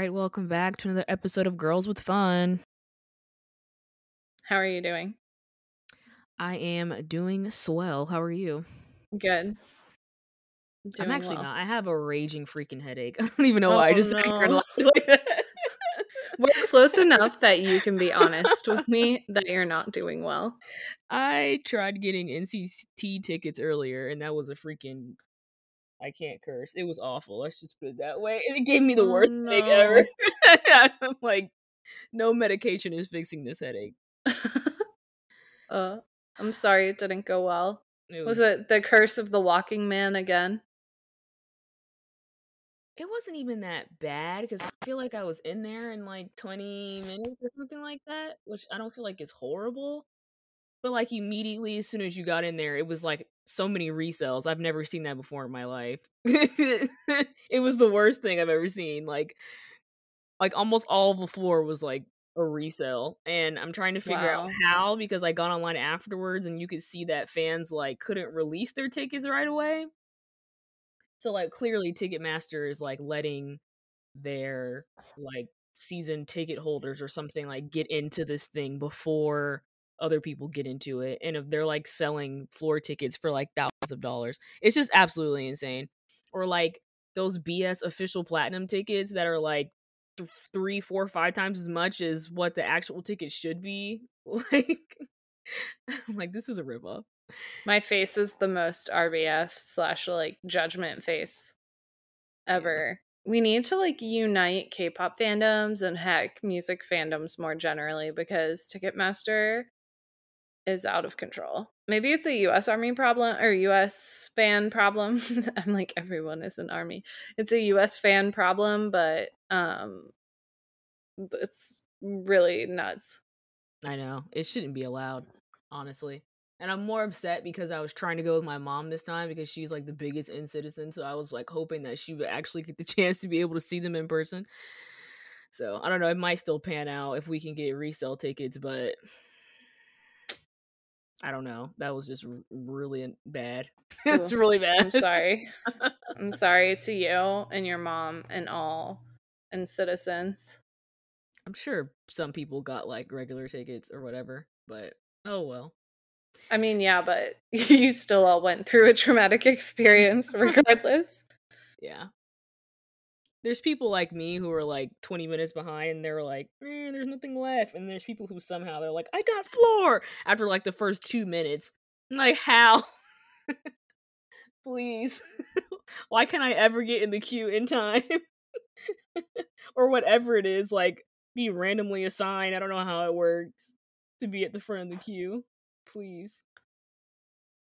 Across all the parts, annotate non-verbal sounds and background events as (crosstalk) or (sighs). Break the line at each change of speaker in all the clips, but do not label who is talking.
Right, welcome back to another episode of Girls with Fun.
How are you doing?
I am doing swell. How are you?
Good.
I'm actually
well.
not. I have a raging freaking headache. (laughs) I don't even know why. I
Oh,
just here
no.
like that. (laughs)
We're close enough that you can be honest with (laughs) me that you're not doing well.
I tried getting NCT tickets earlier, and that was a freaking. I can't curse. It was awful. Let's just put it that way. And it gave me the
Oh,
worst headache ever. (laughs) I'm like, no medication is fixing this headache. (laughs)
uh, I'm sorry it didn't go well.
It
Was it the curse of the walking man again?
It wasn't even that bad because I feel like I was in there in like 20 minutes or something like that, which I don't feel like is horrible. But like immediately as soon as you got in there, it was like so many resells. I've never seen that before in my life. (laughs) it was the worst thing I've ever seen. Like like almost all of the floor was like a resell. And I'm trying to figure out how because I got online afterwards and you could see that fans like couldn't release their tickets right away. So like clearly Ticketmaster is like letting their like season ticket holders or something like get into this thing before other people get into it and if they're like selling floor tickets for like thousands of dollars it's just absolutely insane. Or like those bs official platinum tickets that are like th- three four five times as much as what the actual ticket should be (laughs) like like this is a ripoff.
My face is the most RBF slash like judgment face ever. We need to like unite K-pop fandoms and heck music fandoms more generally because Ticketmaster is out of control. Maybe it's a US Army problem or US fan problem. (laughs) I'm like everyone is an army. It's a US fan problem, but um it's really nuts.
I know. It shouldn't be allowed, honestly. And I'm more upset because I was trying to go with my mom this time because she's like the biggest NCTzen. So I was like hoping that she would actually get the (laughs) chance to be able to see them in person. So I don't know. It might still pan out if we can get resale tickets, but I don't know. That was just (laughs) really bad. it's really
I'm
bad.
sorry. (laughs) I'm sorry to you and your mom and all NCTzens.
I'm sure some people got like regular tickets or whatever, but oh well.
I mean, yeah, but (laughs) you still all went through a traumatic experience regardless.
Yeah. There's people like me who are like 20 minutes behind and they're like, eh, there's nothing left. And there's people who somehow they're like, I got floor after like the first two minutes. I'm like, how? (laughs) Please. (laughs) Why can't I ever get in the queue in time? (laughs) or whatever it is, like be randomly assigned. I don't know how it works to be at the front of the queue. Please.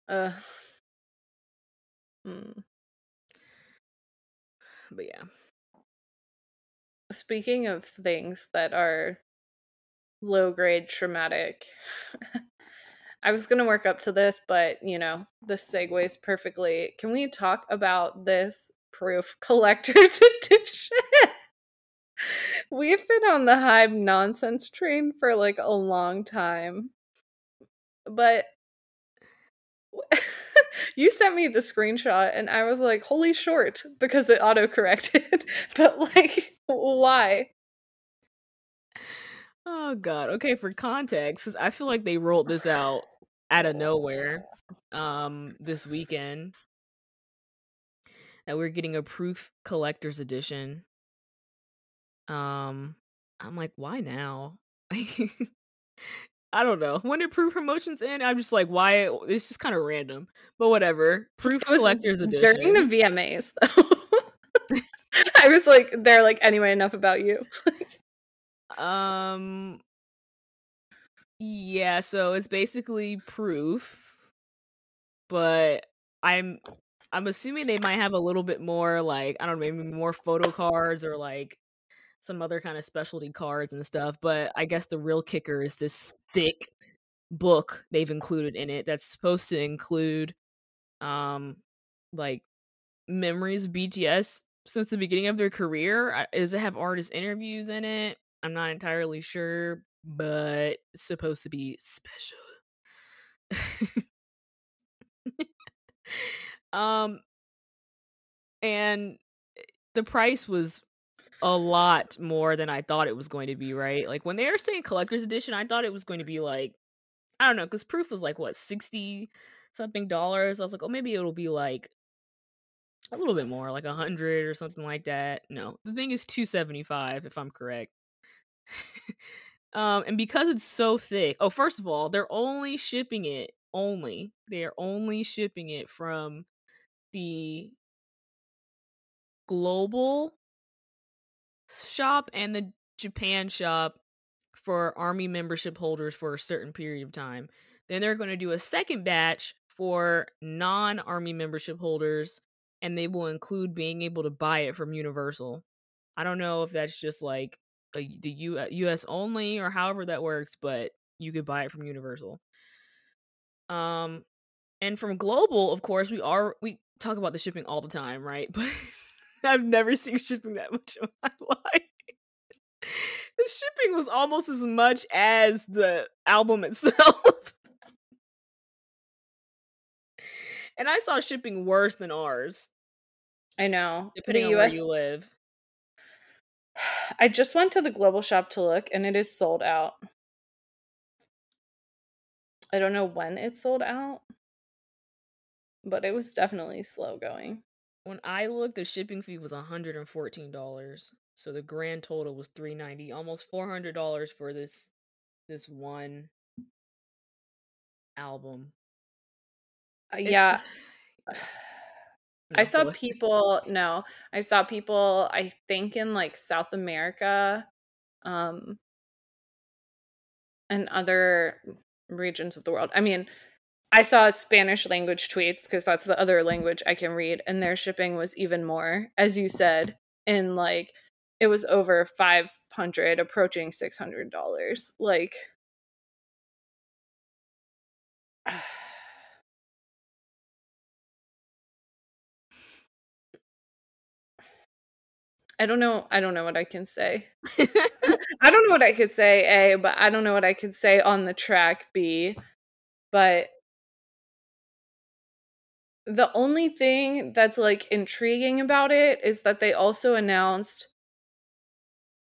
Uh, mm.
But yeah.
Speaking of things that are low grade traumatic, (laughs) I was going to work up to this, but you know, this segues perfectly. Can we talk about this proof (laughs) collector's (laughs) edition? We've been on the Hybe nonsense train for like a long time. But (laughs) you sent me the screenshot and I was like, holy short, because it auto corrected. (laughs) but like, why?
Oh god. Okay, for context, 'cause I feel like they rolled this out out of nowhere um this weekend that we're getting a proof collector's edition. Um I'm like, why now? (laughs) I don't know. When did proof promotions end? I'm just like, why it's just kind of random. But whatever. Proof collector's edition.
during the VMAs though. (laughs) I was like, they're like, anyway, enough about you. (laughs)
Um yeah, so it's basically proof, but I'm I'm assuming they might have a little bit more like I don't know, maybe more photo cards or like some other kind of specialty cards and stuff, but I guess the real kicker is this thick book they've included in it that's supposed to include um like memories of BTS since the beginning of their career. I- Does it have artist interviews in it? I'm not entirely sure, but supposed to be special. (laughs) um and the price was a lot more than I thought it was going to be, right? Like when they were saying collector's edition, I thought it was going to be like I don't know, because proof was like what, 60 something dollars. I was like, oh, maybe it'll be like a little bit more, like a hundred or something like that. No, the thing is 275 if I'm correct. (laughs) um, and because it's so thick, oh, first of all, they're only shipping it only. They're only shipping it from the global shop and the Japan shop for army membership holders for a certain period of time. Then they're going to do a second batch for non-army membership holders and they will include being able to buy it from Universal. I don't know if that's just like a, the U, US only or however that works, but you could buy it from Universal. Um and from global, of course, we are we talk about the shipping all the time, right? (laughs) But (laughs) I've never seen shipping that much in my (laughs) life. the shipping was almost as much as the album (laughs) itself. and I saw shipping worse than ours.
I know.
Depending on US... where you live. (sighs)
I just went to the global shop to look and it is sold out. I don't know when it sold out, but it was definitely slow going.
When I looked, the shipping fee was $114. So the grand total was 390, almost $400 for this this one album.
Uh, yeah. (sighs) (sighs) I saw people no, I saw people I think in like South America um and other regions of the world. I mean, I saw Spanish language tweets because that's the other language I can read, and their shipping was even more, as you said, in like it was over five hundred, approaching six hundred dollars. Like, (sighs) I don't know. I don't know what I can say. (laughs) I don't know what I could say, A, but I don't know what I could say on the track, B. But the only thing that's like intriguing about it is that they also announced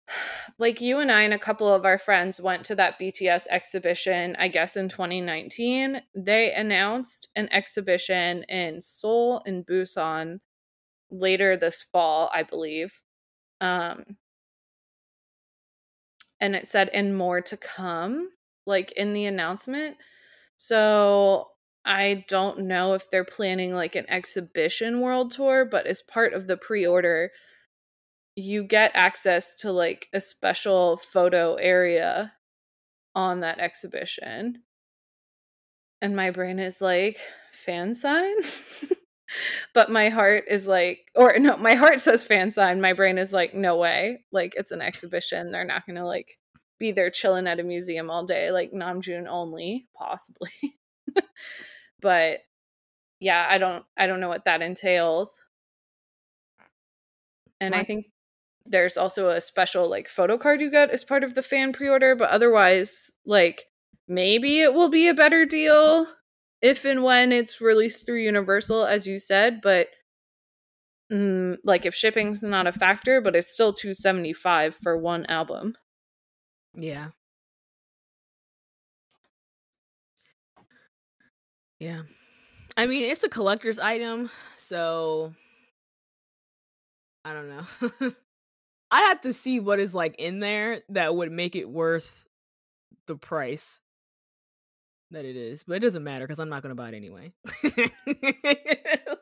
(sighs) like you and I and a couple of our friends went to that BTS exhibition, I guess in 2019. They announced an exhibition in Seoul and Busan later this fall, I believe. Um and it said and more to come like in the announcement. So I don't know if they're planning like an exhibition world tour, but as part of the pre order, you get access to like a special photo area on that exhibition. And my brain is like, fan sign? (laughs) but my heart is like, or no, my heart says fan sign. My brain is like, no way. Like, it's an exhibition. They're not going to like be there chilling at a museum all day, like Namjoon only, possibly. (laughs) but yeah, I don't I don't know what that entails. And I think there's also a special like photo card you get as part of the fan pre-order, but otherwise like maybe it will be a better deal if and when it's released through Universal as you said, but mm, like if shipping's not a factor, but it's still 275 for one album.
Yeah. Yeah. I mean, it's a collector's item, so I don't know. (laughs) I have to see what is like in there that would make it worth the price that it is, but it doesn't matter because I'm not gonna buy it anyway. (laughs)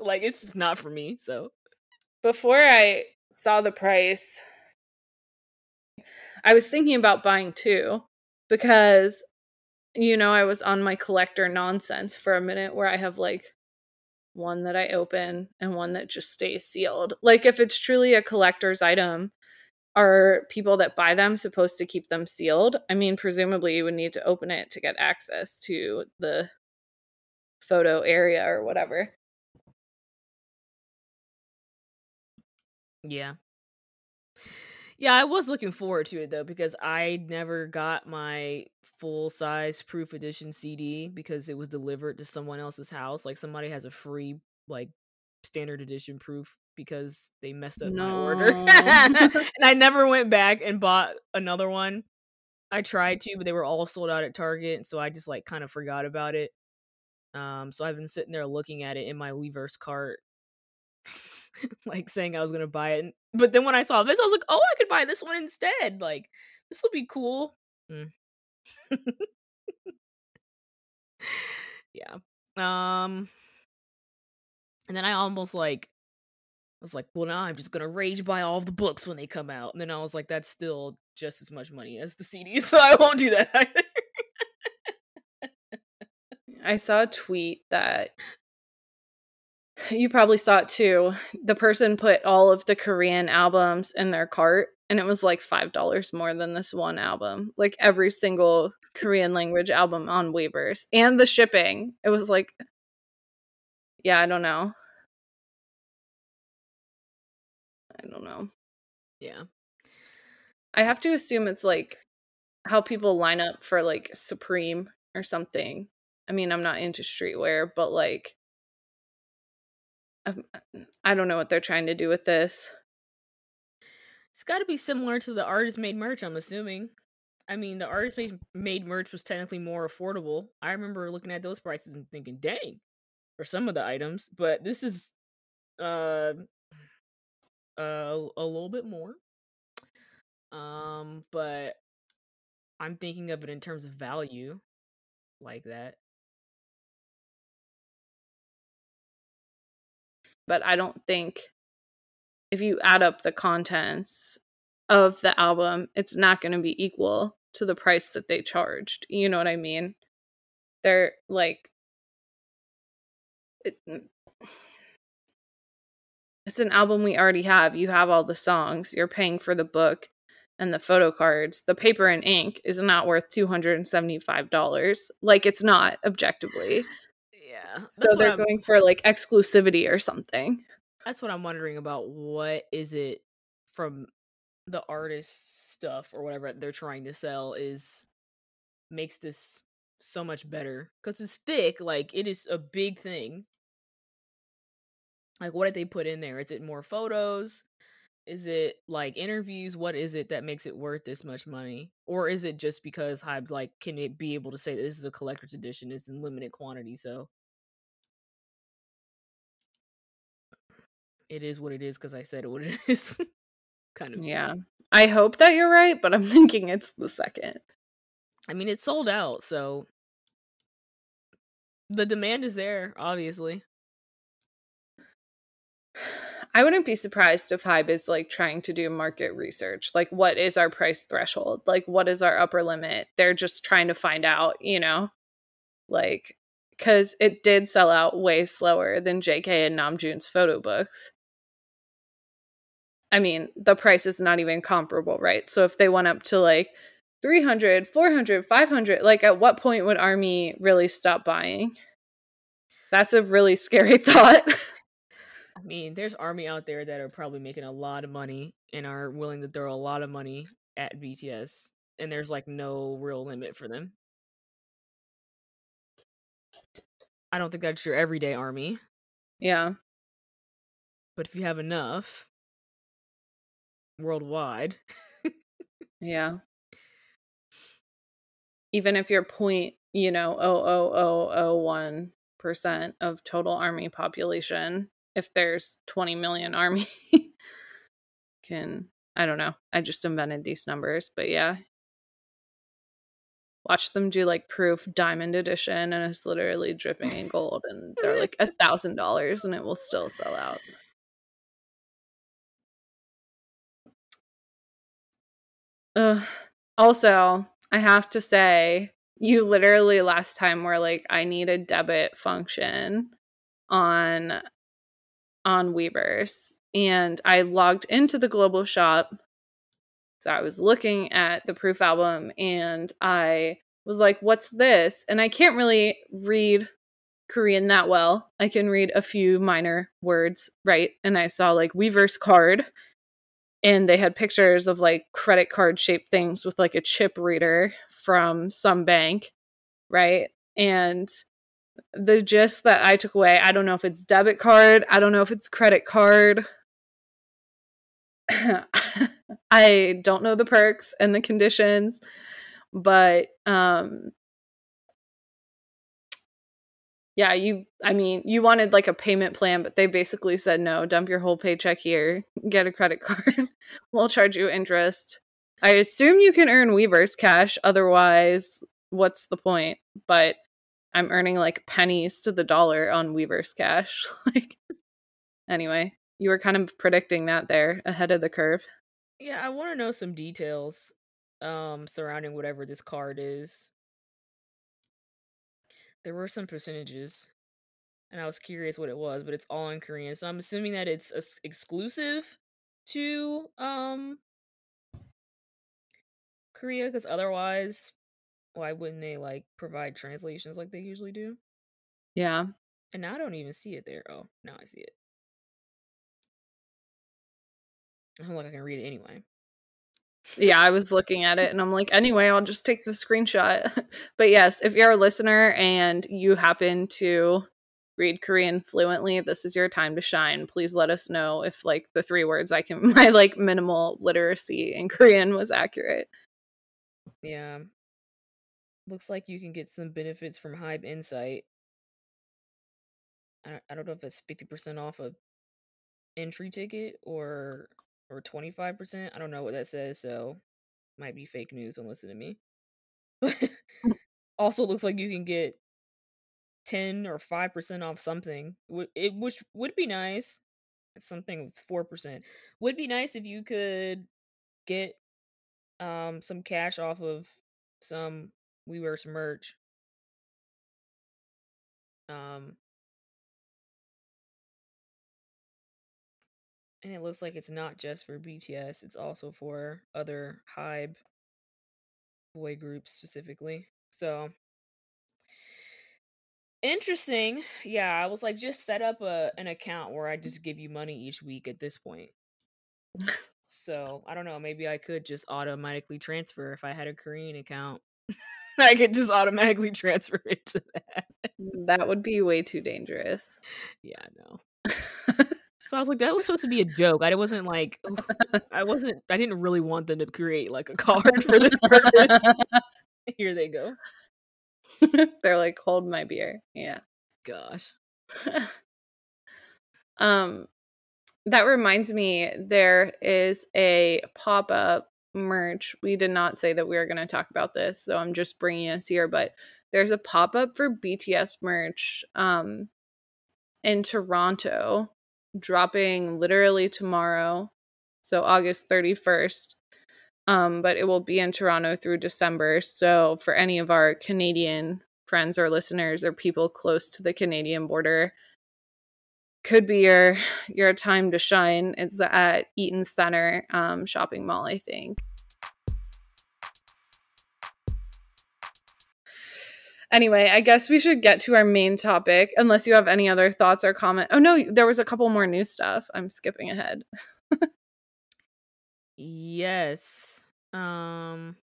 like it's just not for me. So
before I saw the price, I was thinking about buying two because you know, I was on my collector nonsense for a minute where I have like one that I open and one that just stays sealed. Like if it's truly a collector's item, are people that buy them supposed to keep them sealed? I mean, presumably you would need to open it to get access to the photo area or whatever.
Yeah. Yeah, I was looking forward to it though because I never got my full size proof edition CD because it was delivered to someone else's house. Like somebody has a free like standard edition proof because they messed up no. my order. (laughs) (laughs) and I never went back and bought another one. I tried to, but they were all sold out at Target, so I just like kind of forgot about it. Um, so I've been sitting there looking at it in my Weverse cart, (laughs) like saying I was gonna buy it. But then when I saw this, I was like, oh, I could buy this one instead. Like this will be cool. Mm. (laughs) yeah. Um. And then I almost like I was like, well, now I'm just gonna rage buy all the books when they come out. And then I was like, that's still just as much money as the CD, (laughs) so I won't do that either.
I saw a tweet that you probably saw it too. The person put all of the Korean albums in their cart and it was like $5 more than this one album. Like every single Korean language album on Weverse and the shipping. It was like yeah, I don't know. I don't know.
Yeah.
I have to assume it's like how people line up for like Supreme or something. I mean, I'm not into streetwear, but like I don't know what they're trying to do with this.
It's got to be similar to the artist made merch, I'm assuming. I mean, the artist made, made merch was technically more affordable. I remember looking at those prices and thinking, "Dang," for some of the items, but this is uh uh, a little bit more. Um, but I'm thinking of it in terms of value, like that.
But I don't think if you add up the contents of the album, it's not going to be equal to the price that they charged. You know what I mean? They're like, it, mm, it's an album we already have. You have all the songs. You're paying for the book and the photo cards. The paper and ink is not worth $275. Like it's not objectively.
Yeah.
So they're I'm, going for like exclusivity or something.
That's what I'm wondering about. What is it from the artist stuff or whatever they're trying to sell is makes this so much better because it's thick like it is a big thing like, what did they put in there? Is it more photos? Is it like interviews? What is it that makes it worth this much money? Or is it just because Hybe's like, can it be able to say this is a collector's edition? It's in limited quantity, so it is what it is because I said what it (laughs) is. kind of.
Yeah. I hope that you're right, but I'm (laughs) thinking it's the second.
I mean, it's sold out, so the demand is there, obviously.
I wouldn't be surprised if Hybe is like trying to do market research. Like, what is our price threshold? Like, what is our upper limit? They're just trying to find out, you know? Like, because it did sell out way slower than JK and Namjoon's photo books. I mean, the price is not even comparable, right? So if they went up to like 300, 400, 500, like at what point would Army really stop buying? That's a really (laughs) scary thought.
I mean, there's army out there that are probably making a lot of money and are willing to throw a lot of money at BTS, and there's like no real limit for them. I don't think that's your everyday army.
Yeah.
But if you have enough worldwide. (laughs)
yeah. Even if you're point, you know, oh oh oh oh one percent of total army population, if there's 20 million army (laughs) can I don't know. I just invented these numbers, but yeah. Watch them do like proof diamond edition and it's literally dripping in gold and they're (laughs) like a thousand dollars and it will still sell out. Uh, also, I have to say, you literally last time were like, I need a debit function on on Weverse and I logged into the global shop. So I was looking at the proof album and I was like, what's this? And I can't really read Korean that well. I can read a few minor words, right? And I saw like Weverse card and they had pictures of like credit card shaped things with like a chip reader from some bank, right? And the gist that I took away, I don't know if it's debit card, I don't know if it's credit card. (laughs) I don't know the perks and the conditions, but um yeah, you I mean, you wanted like a payment plan, but they basically said no, dump your whole paycheck here, get a credit (laughs) card. we'll charge you interest. I assume you can earn Weverse cash, otherwise what's the point? But I'm earning like pennies to the dollar on Weverse cash. (laughs) like anyway, you were kind of predicting that there ahead of the curve.
Yeah, I want to know some details um surrounding whatever this card is. There were some percentages and I was curious what it was, but it's all in Korean. So I'm assuming that it's ex- exclusive to um Korea cuz otherwise why wouldn't they like provide translations like they usually do?
Yeah.
And now I don't even see it there. Oh, now I see it. I don't like I can read it anyway.
Yeah, I was looking at it and I'm like, anyway, I'll just take the screenshot. (laughs) but yes, if you're a listener and you happen to read Korean fluently, this is your time to shine. Please let us know if like the three words I can (laughs) my like minimal literacy in Korean was accurate.
Yeah. Looks like you can get some benefits from Hybe Insight. I, I don't know if it's 50% off a entry ticket or or 25%. I don't know what that says, so might be fake news. Don't listen to me. (laughs) (laughs) also looks like you can get 10 or 5% off something, it, which would be nice. Something with 4%. Would be nice if you could get um some cash off of some Weverse merch. Um and it looks like it's not just for BTS, it's also for other Hybe boy groups specifically. So Interesting. Yeah, I was like, just set up a an account where I just give you money each week at this point. (laughs) so I don't know. Maybe I could just automatically transfer if I had a Korean account. (laughs) I could just automatically transfer it to that.
Mm, that would be way too dangerous.
Yeah, no. (laughs) so I was like, that was supposed to be a joke. I wasn't like, (laughs) I wasn't, I didn't really want them to create like a card for this purpose. (laughs) Here they go. (laughs)
They're like, hold my beer. Yeah.
Gosh.
um, that reminds me, there is a pop up merch. We did not say that we were going to talk about this, so I'm just bringing us here. But there's a pop up for BTS merch um, in Toronto, dropping literally tomorrow, so August 31st um, but it will be in Toronto through December. So for any of our Canadian friends or listeners or people close to the Canadian border, could be your your time to shine. It's at Eaton Center um, shopping mall, I think. Anyway, I guess we should get to our main topic, unless you have any other thoughts or comment. Oh no, there was a couple more new stuff. I'm skipping ahead.
Yes. Um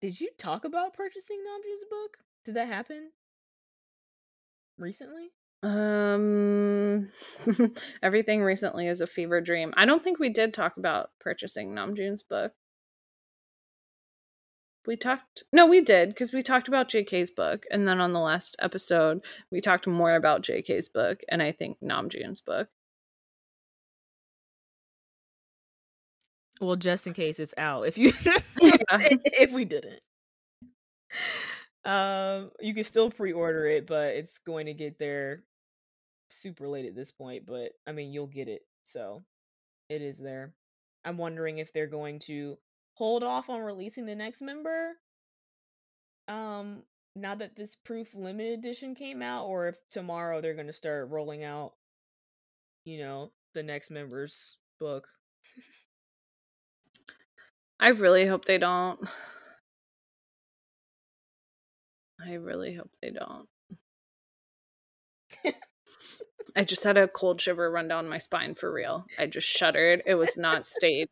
Did you talk about purchasing Namjoon's book? Did that happen recently?
Um (laughs) everything recently is a fever dream. I don't think we did talk about purchasing Namjoon's book. We talked No, we did because we talked about JK's book and then on the last episode we talked more about JK's book and I think Namjoon's book.
Well, just in case it's out, if you (laughs) (laughs) if we didn't, um, you can still pre-order it, but it's going to get there super late at this point. But I mean, you'll get it, so it is there. I'm wondering if they're going to hold off on releasing the next member, um, now that this proof limited edition came out, or if tomorrow they're going to start rolling out, you know, the next member's book. (laughs)
I really hope they don't. I really hope they don't. (laughs) I just had a cold shiver run down my spine for real. I just shuddered. It was not staged.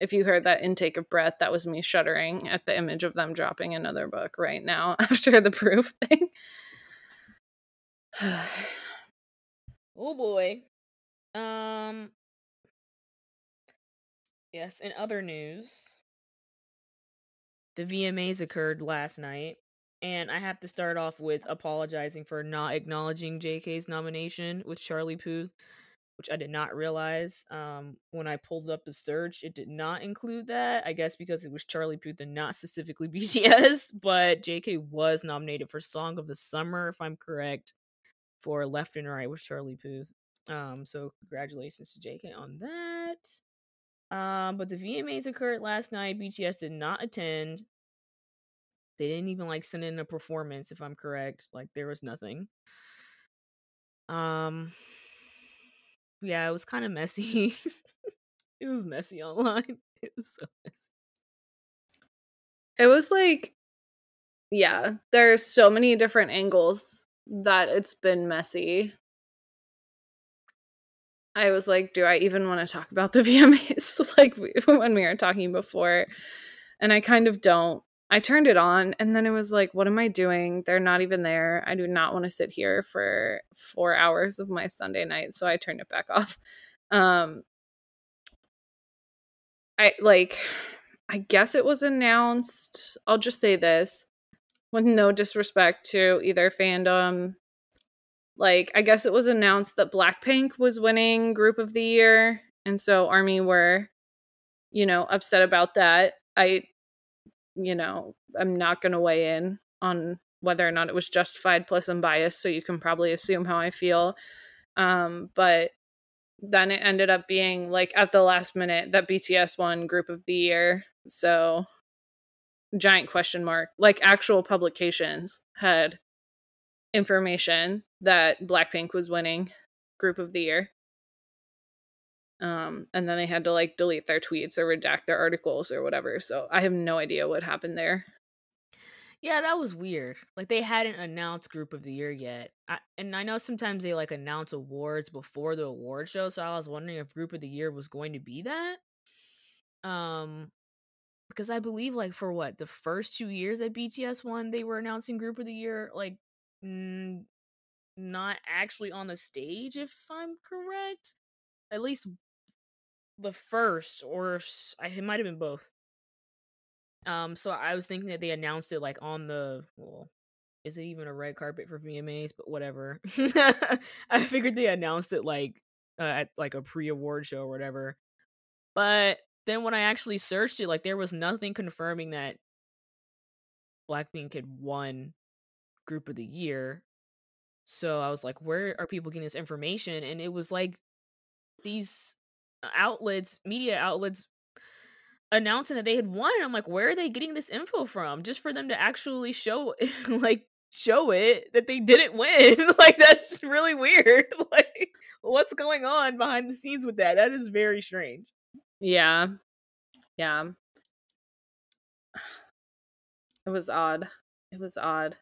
If you heard that intake of breath, that was me shuddering at the image of them dropping another book right now (laughs) after the proof thing. (sighs)
Oh boy. Um Yes, in other news, the VMAs occurred last night, and I have to start off with apologizing for not acknowledging JK's nomination with Charlie Puth, which I did not realize. Um, when I pulled up the search, it did not include that. I guess because it was Charlie Puth and not specifically (laughs) BTS, but JK was nominated for Song of the Summer, if I'm correct, for Left and Right with Charlie Puth. Um, so congratulations to JK on that. Um, but the VMAs occurred last night. BTS did not attend. They didn't even like send in a performance, if I'm correct. Like there was nothing. Um, yeah, it was kind of messy. (laughs) it was messy online. (laughs) It was so messy.
It was like, yeah, there's so many different angles that it's been messy. I was like, do I even want to talk about the (laughs) VMAs like we, when we were talking before? And I kind of don't. I turned it on and then it was like, what am I doing? They're not even there. I do not want to sit here for four hours of my Sunday night. So I turned it back (laughs) off. Um, I like, I guess it was announced. I'll just say this with no disrespect to either fandom like I guess it was announced that Blackpink was winning group of the year and so Army were you know upset about that. I you know, I'm not going to weigh in on whether or not it was justified plus I'm biased so you can probably assume how I feel. Um but then it ended up being like at the last minute that BTS won group of the year. So giant question mark. Like actual publications had information that Blackpink was winning group of the year. Um, and then they had to like delete their tweets or redact their articles or whatever. So I have no idea what happened there.
Yeah, that was weird. Like they hadn't announced group of the year yet. I, and I know sometimes they like announce awards before the award show, so I was wondering if group of the year was going to be that. Um because I believe like for what, the first 2 years that BTS won, they were announcing group of the year like not actually on the stage, if I'm correct. At least the first, or it might have been both. Um, so I was thinking that they announced it like on the well, is it even a red carpet for VMAs? But whatever. (laughs) I figured they announced it like uh, at like a pre-award show or whatever. But then when I actually searched it, like there was nothing confirming that Blackpink had won Group of the Year. So I was like, where are people getting this information? And it was like these Uh, outlets, media outlets announcing that they had won. I'm like, where are they getting this info from? Just for them to actually show (laughs) like show it that they didn't win. (laughs) like that's really weird. (laughs) like what's going on behind the scenes with that? That is very strange.
Yeah. Yeah. It was odd. It was odd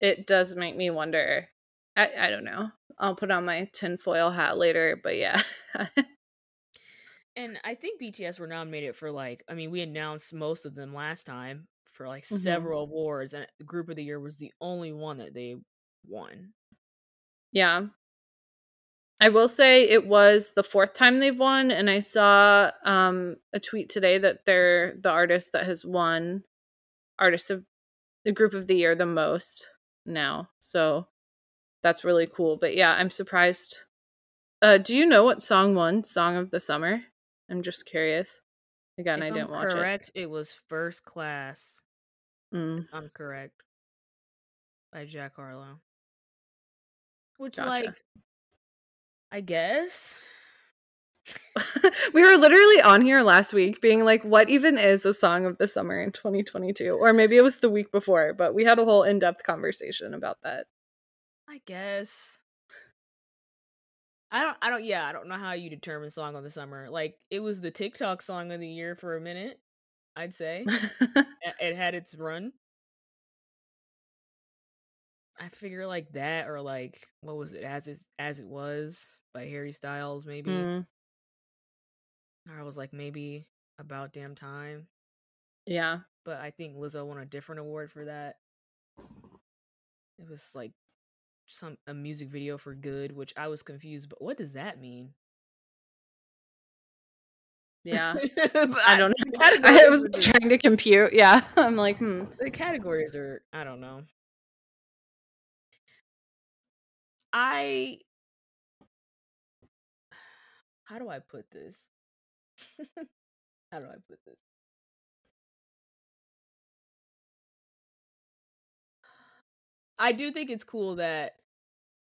it does make me wonder. I, I don't know. I'll put on my tinfoil hat later, but yeah. (laughs)
and I think BTS were nominated for like, I mean, we announced most of them last time for like mm-hmm. several awards, and the group of the year was the only one that they won.
Yeah. I will say it was the fourth time they've won, and I saw um, a tweet today that they're the artist that has won artist of the group of the year the most now. So that's really cool. But yeah, I'm surprised. Uh, do you know what song won Song of the Summer? I'm just curious. Again, if I didn't I'm watch
correct, it. it was First Class. Mm. I'm correct. By Jack Harlow. Which, gotcha. like, I guess. (laughs)
we were literally on here last week being like, what even is a song of the summer in 2022? Or maybe it was the week before, but we had a whole in depth conversation about that.
I guess. I don't, I don't, yeah, I don't know how you determine song of the summer. Like, it was the TikTok song of the year for a minute, I'd say. (laughs) it had its run. I figure like that or like what was it as it as it was by Harry Styles maybe. Mm. I was like, maybe about damn time.
Yeah.
But I think Lizzo won a different award for that. It was like some a music video for good, which I was confused. But what does that mean?
Yeah. (laughs)
But
I don't know. (laughs) I was
just-
trying to compute. Yeah. (laughs) I'm like, hmm.
the categories are I don't know. I (sighs) how do I put this? how do I put this? I do think it's cool that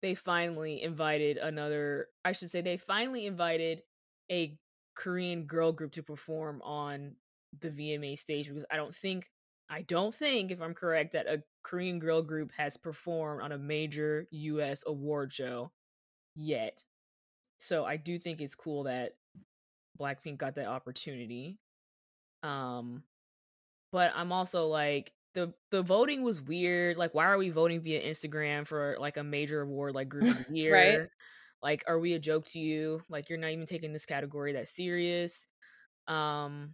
they finally invited another I should say they finally invited a Korean girl group to perform on the VMA stage because I don't think I don't think if I'm correct that a Korean girl group has performed on a major US award show yet. So I do think it's cool that Blackpink got that opportunity. Um but I'm also like the the voting was weird. Like, why are we voting via Instagram for like a major award like Group of the Year?
Right.
Like, are we a joke to you? Like, you're not even taking this category that serious. Um,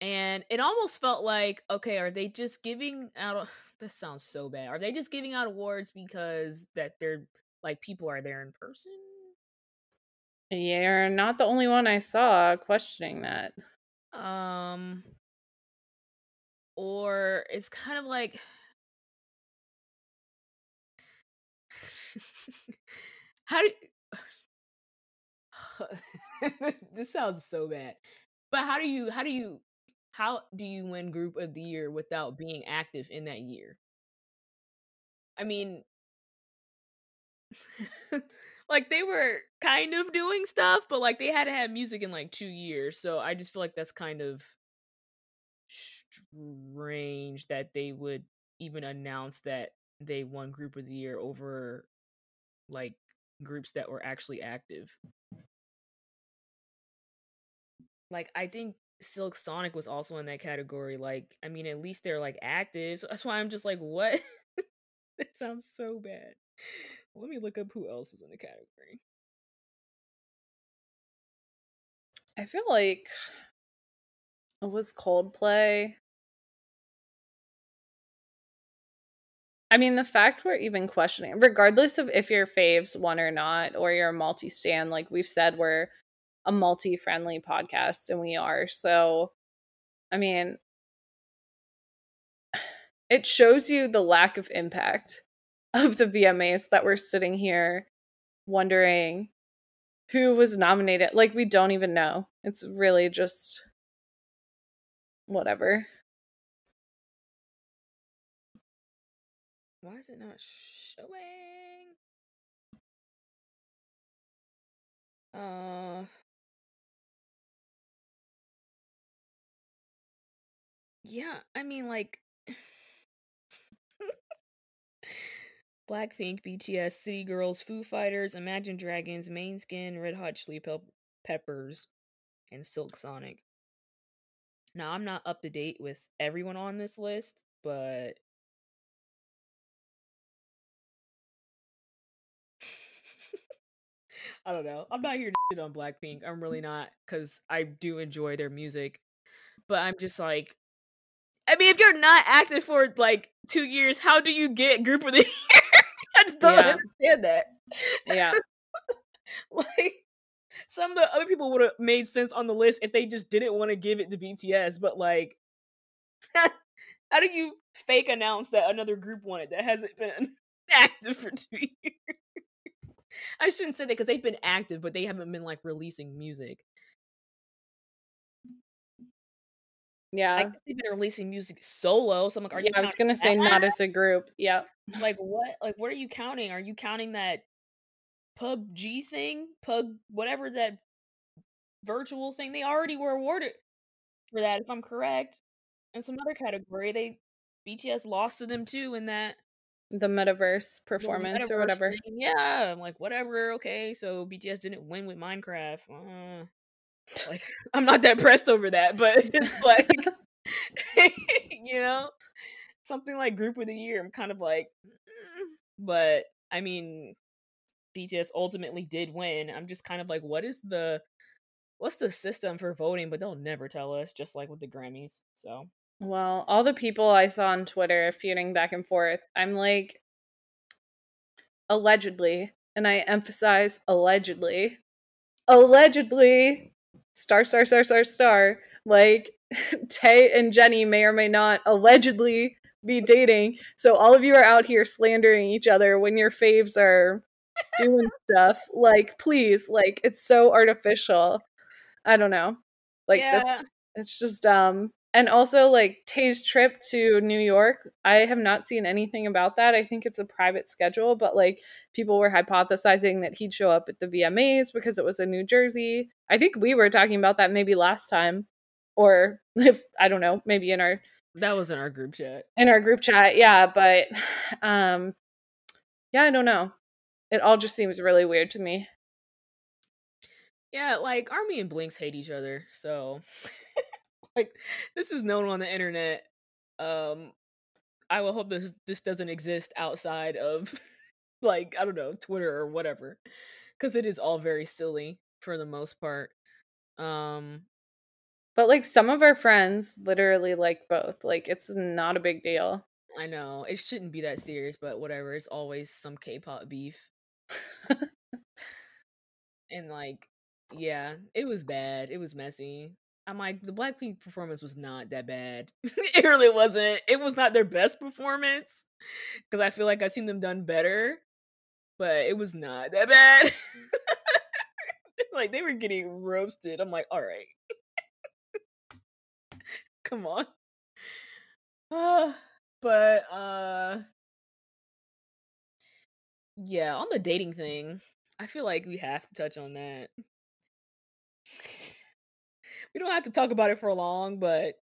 and it almost felt like, okay, are they just giving out? (sighs) This sounds so bad. Are they just giving out awards because that they're like people are there in person?
Yeah, you're not the only one I saw questioning that.
Um, or it's kind of like (sighs) how do (sighs) this sounds so bad but how do you how do you how do you win group of the year without being active in that year? I mean (laughs) like they were kind of doing stuff but like they hadn't had music in like two years so i just feel like that's kind of strange that they would even announce that they won group of the year over like groups that were actually active. Like I think Silk Sonic was also in that category. Like, I mean, at least they're like active. So that's why I'm just like, what? (laughs) that sounds so bad. Let me look up who else was in the category.
I feel like it was Coldplay. I mean, the fact we're even questioning, regardless of if your faves won or not, or you're a multi stand, like we've said, we're a multi friendly podcast and we are. So, I mean, (sighs) it shows you the lack of impact of the VMAs that we're sitting here wondering who was nominated. Like, we don't even know. It's really just whatever.
Why is it not showing? Uh Yeah, I mean like (laughs) Blackpink, BTS, City Girls, Foo Fighters, Imagine Dragons, Måneskin, Red Hot Chili Pep- Peppers, and Silk Sonic. Now, I'm not up to date with everyone on this list, but (laughs) I don't know. I'm not here to shit on Blackpink. I'm really not because I do enjoy their music. But I'm just like, I mean, if you're not active for like two years, how do you get group of the (laughs) year? I just don't
Yeah.
understand that.
Yeah. (laughs)
like some of the other people would have made sense on the list if they just didn't want to give it to BTS, but like (laughs) how do you fake announce that another group wanted that hasn't been (laughs) active for two years? I shouldn't say that because they've been active, but they haven't been like releasing music. I
Yeah.
guess they've been releasing music solo. So I'm like, are
Yeah,
you
I was gonna say
that?
not as a group. Yeah.
Like what like what are you counting are you counting that pubg thing pug whatever that virtual thing they already were awarded for that if i'm correct and some other category they bts lost to them too in that
The metaverse performance or
metaverse
whatever.
thing. yeah i'm like whatever okay so bts didn't win with minecraft uh, like (laughs) i'm not that pressed over that but it's (laughs) like (laughs) you know something like group of the year i'm kind of like "Mm." but i mean bts ultimately did win. I'm just kind of like what is the what's the system for voting? But they'll never tell us just like with the grammys so.
Well, all the people I saw on Twitter feuding back and forth, I'm like, allegedly, and I emphasize allegedly, allegedly, star, star, star, star, star, like (laughs) Tay and Jenny may or may not allegedly be dating. So all of you are out here slandering each other when your faves are doing (laughs) stuff. Like, please, like it's so artificial. I don't know. Like
yeah.
this it's just um and also like Tay's trip to New York, I have not seen anything about that. I think it's a private schedule, but like people were hypothesizing that he'd show up at the VMAs because it was in New Jersey. I think we were talking about that maybe last time or (laughs) if I don't know, maybe in our
that was in our group chat.
In our group chat, yeah, but (sighs) um yeah, I don't know. It all just seems really weird to me.
Yeah, like Army and Blinks hate each other, so (laughs) like this is known on the internet. Um I will hope this this doesn't exist outside of (laughs) like I don't know, Twitter or whatever cuz it is all very silly for the most part. Um
but like some of our friends literally like both. Like it's not a big deal.
I know. It shouldn't be that serious, but whatever. It's always some K-pop beef. (laughs) and like yeah, it was bad. It was messy. I'm like the Blackpink performance was not that bad. (laughs) it really wasn't. It was not their best performance cuz I feel like I've seen them done better, but it was not that bad. (laughs) like they were getting roasted. I'm like, "All right." Come on. Uh, but uh yeah, on the dating thing, I feel like we have to touch on that. we don't have to talk about it for long, but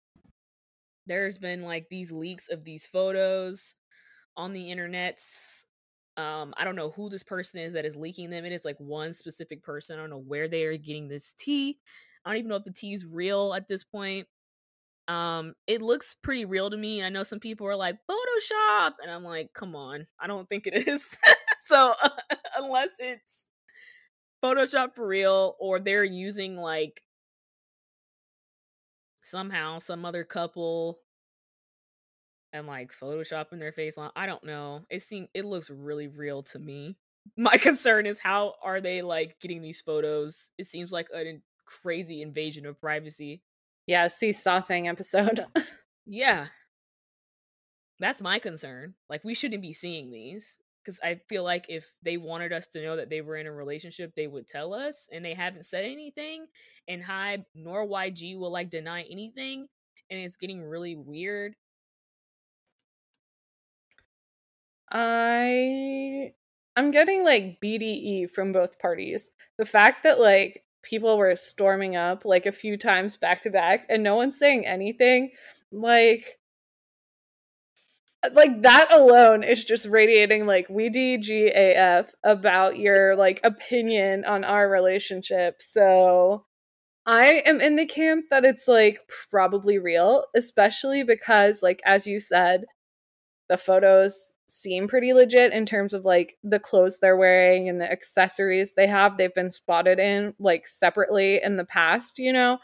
there's been like these leaks of these photos on the internets. Um, I don't know who this person is that is leaking them. It is like one specific person. I don't know where they are getting this tea. I don't even know if the tea is real at this point. Um, it looks pretty real to me. I know some people are like Photoshop, and I'm like, come on, I don't think it is. (laughs) so uh, (laughs) unless it's Photoshop for real, or they're using like somehow some other couple and like photoshopping their face on, I don't know. It seems it looks really real to me. My (laughs) concern is how are they like getting these photos? It seems like a crazy invasion of privacy
yeah, see Sasaeng episode. (laughs)
yeah. That's my concern. Like we shouldn't be seeing these because I feel like if they wanted us to know that they were in a relationship, they would tell us, and they haven't said anything. And Hybe nor YG will like deny anything, and it's getting really weird.
I I'm getting like BDE from both parties. The fact that like people were storming up like a few times back to back and no one's saying anything like like that alone is just radiating like we DGAF about your like opinion on our relationship. So I am in the camp that it's like probably real, especially because like as you said, the photos seem pretty legit in terms of like the clothes they're wearing and the accessories they have. They've been spotted in like separately in the past you know?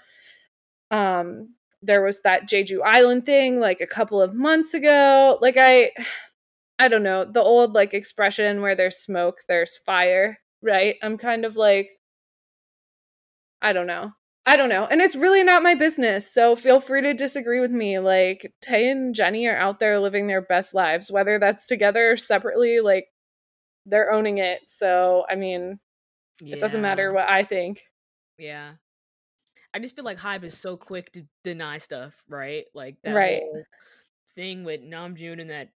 Um there was that jeju island thing like a couple of months ago. Like i i don't know the old like expression where there's smoke there's fire right? I'm kind of like i don't know I don't know. And it's really not my business. So feel free to disagree with me. Like Tay and Jennie are out there living their best lives, whether that's together or separately, like they're owning it. So I mean, yeah. it doesn't matter what I think.
Yeah. I just feel like Hybe is so quick to deny stuff, right? Like that
right.
thing with Namjoon and that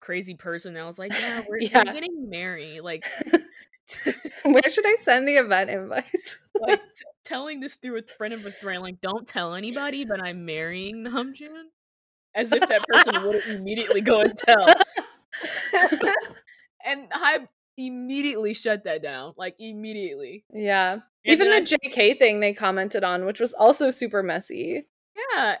crazy person that was like, Yeah, (laughs) we're, yeah. we're getting married. Like (laughs)
Where should I send the event (laughs) invites?
like telling this through a friend of a friend, like, don't tell anybody, but I'm marrying Namjoon. As if that person wouldn't immediately go and tell. (laughs) and I immediately shut that down. Like immediately.
Yeah. And Even the I, JK thing they commented on, which was also super messy.
Yeah.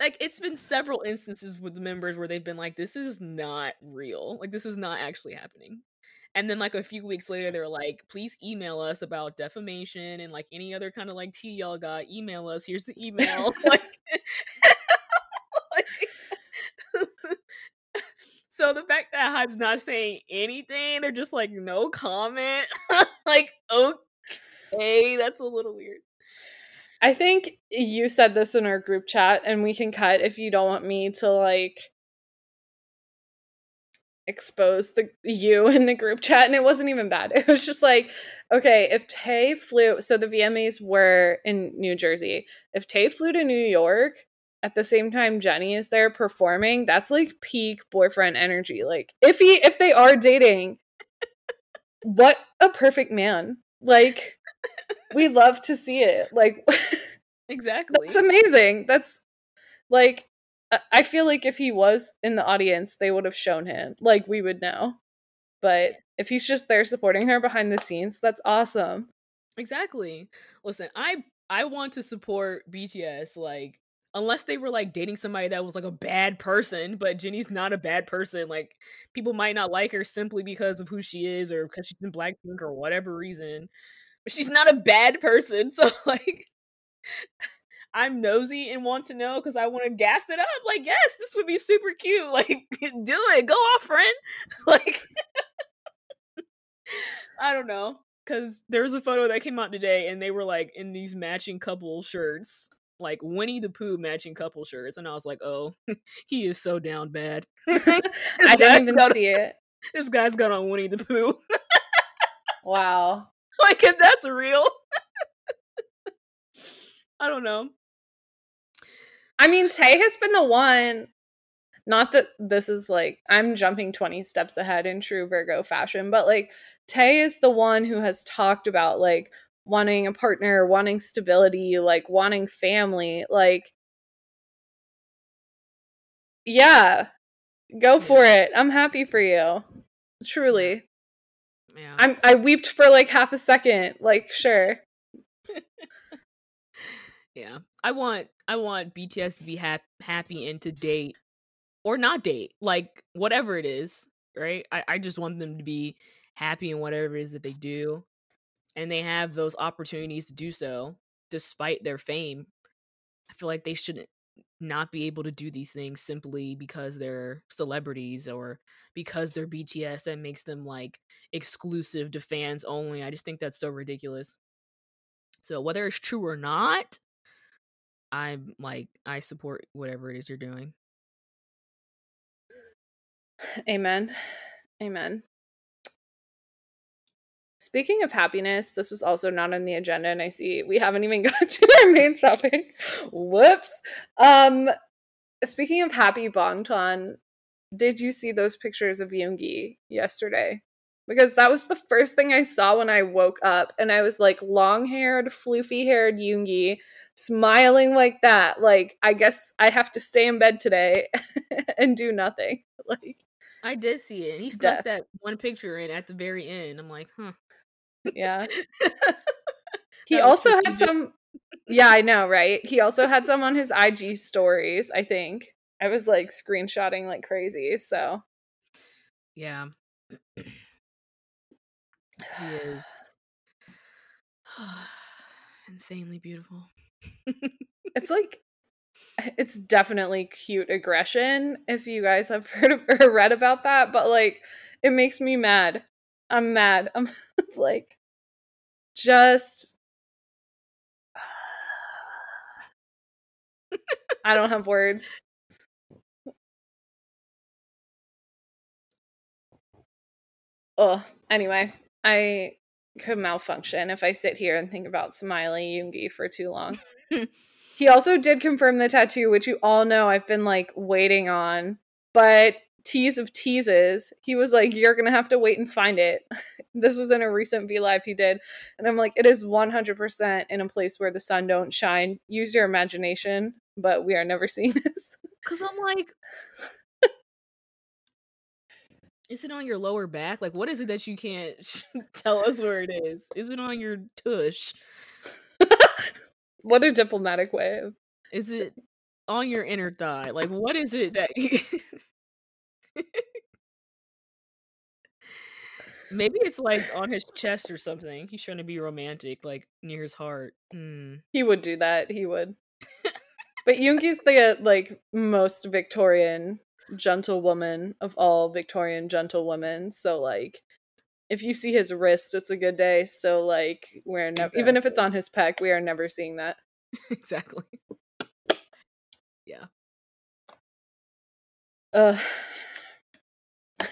Like it's been several instances with the members where they've been like, this is not real. Like this is not actually happening and then like a few weeks later they're like please email us about defamation and like any other kind of like tea y'all got. Email us. Here's the email. (laughs) Like, (laughs) (laughs) so the fact that Hybe's not saying anything they're just like no comment. Like okay that's a little weird.
I think you said this in our group chat and we can cut if you don't want me to like expose the you in the group chat and it wasn't even bad. (laughs) It was just like, okay, if Tay flew so the VMAs were in New Jersey. If Tay flew to New York at the same time Jennie is there performing, that's like peak boyfriend energy. Like if he if they are dating, (laughs) what a perfect man. Like we love to see it. Like (laughs)
exactly.
That's amazing. That's like I feel like if he was in the audience, they would have shown him. Like we would know. But if he's just there supporting her behind the scenes, that's awesome.
Exactly. Listen, I I want to support BTS like unless they were like dating somebody that was like a bad person, but Jennie's not a bad person. Like people might not like her simply because of who she is or because she's in Blackpink or whatever reason. But she's not a bad person. (laughs) So like I'm nosy and want to know because I want to gas it up. Like, yes, this would be super cute. (laughs) Like, do it. Go off, friend. (laughs) like, I don't know. Because there was a photo that came out today and they were like in these matching couple shirts, like Winnie the Pooh matching couple shirts. And I was like, oh, (laughs) he is so down bad.
I didn't even got, see it.
This guy's got on Winnie the Pooh.
wow.
Like, if that's real. I don't know.
I mean, Tay has been the one. Not that this is like I'm jumping 20 steps ahead in true Virgo fashion, but like Tay is the one who has talked about like wanting a partner, wanting stability, like wanting family. Like, yeah, go for it. I'm happy for you. Truly. Yeah. I'm I weeped for like half a second. Like, sure. (laughs)
yeah. I want I want BTS to be ha- happy and to date or not date, like whatever it is, right? I, I just want them to be happy in whatever it is that they do. And they have those opportunities to do so despite their fame. I feel like they shouldn't not be able to do these things simply because they're celebrities or because they're BTS that makes them like exclusive to fans only. I just think that's so ridiculous. So whether it's true or not, I'm like I support whatever it is you're doing.
Amen. Amen. Speaking of happiness, this was also not on the agenda, and I see we haven't even (laughs) got to our main topic. Whoops. Um, speaking of happy Bangtan, did you see those pictures of Yoongi yesterday? Because that was the first thing I saw when I woke up, and I was like, long-haired, floofy-haired Yoongi smiling like that. Like, I guess I have to stay in bed today (laughs) and do nothing. (laughs) Like,
I did see it. He stuck death. that one picture in at the very end. I'm like, huh.
Yeah. (laughs) he also had some. Yeah, I know, right? He also had some on his IG stories, I think. I was like screenshotting like crazy, so.
Yeah. (sighs) he is (sighs) insanely beautiful
it's like it's definitely cute aggression if you guys have (laughs) heard of, or read about that but like it makes me mad. I'm mad. (laughs) I'm like just (sighs) i don't have words. Oh anyway i could malfunction if i sit here and think about smiley Yoongi for too long (laughs) he also did confirm the tattoo, which you all know I've been like waiting on. But tease of teases, he was like, You're gonna have to wait and find it. (laughs) this was in a recent V Live he did. And I'm like, It is 100% in a place where the sun don't shine. Use your imagination, but we are never (laughs) seeing this.
Cause I'm like, Is it on your lower back? Like, what is it that you can't tell us where it is? Is it on your tush?
What a diplomatic way of
is it on your inner thigh? Like what is it that (laughs) maybe it's like on his chest or something. He's trying to be romantic like near his heart. Mm.
he would do that. He would. (laughs) But Yoongi's the like most victorian gentlewoman of all Victorian gentlewomen. So like if you see his wrist, it's a good day. So like we're never exactly. even if it's on his pec, we are never seeing that. (laughs)
exactly. Yeah.
Uh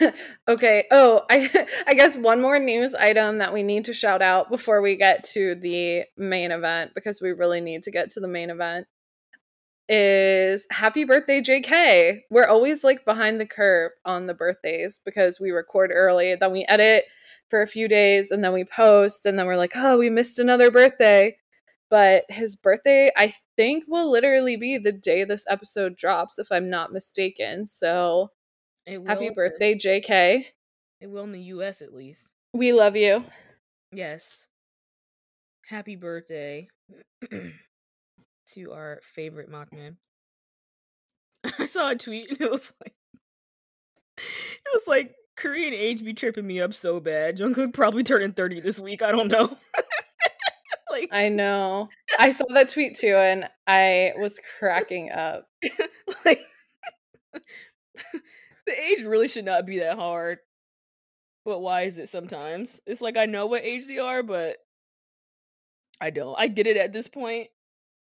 (sighs) okay. Oh, I (laughs) I guess one more news item that we need to shout out before we get to the main event because we really need to get to the main event is happy birthday JK. We're always like behind the curve on the birthdays because we record early, then we edit for a few days and then we post and then we're like, "Oh, we missed another birthday." But his birthday I think will literally be the day this episode drops if I'm not mistaken. So happy birthday JK.
It will in the US at least.
We love you.
Yes. Happy birthday. (clears throat) to our favorite Mockman. (laughs) I saw a tweet and it was like (laughs) it was like Korean age be tripping me up so bad. Jungkook probably turning 30 this week. I don't know. (laughs)
like I know. I saw that tweet too and I was cracking up. (laughs) like (laughs)
the age really should not be that hard. But why is it sometimes? It's like I know what age they are, but I don't. I get it at this point.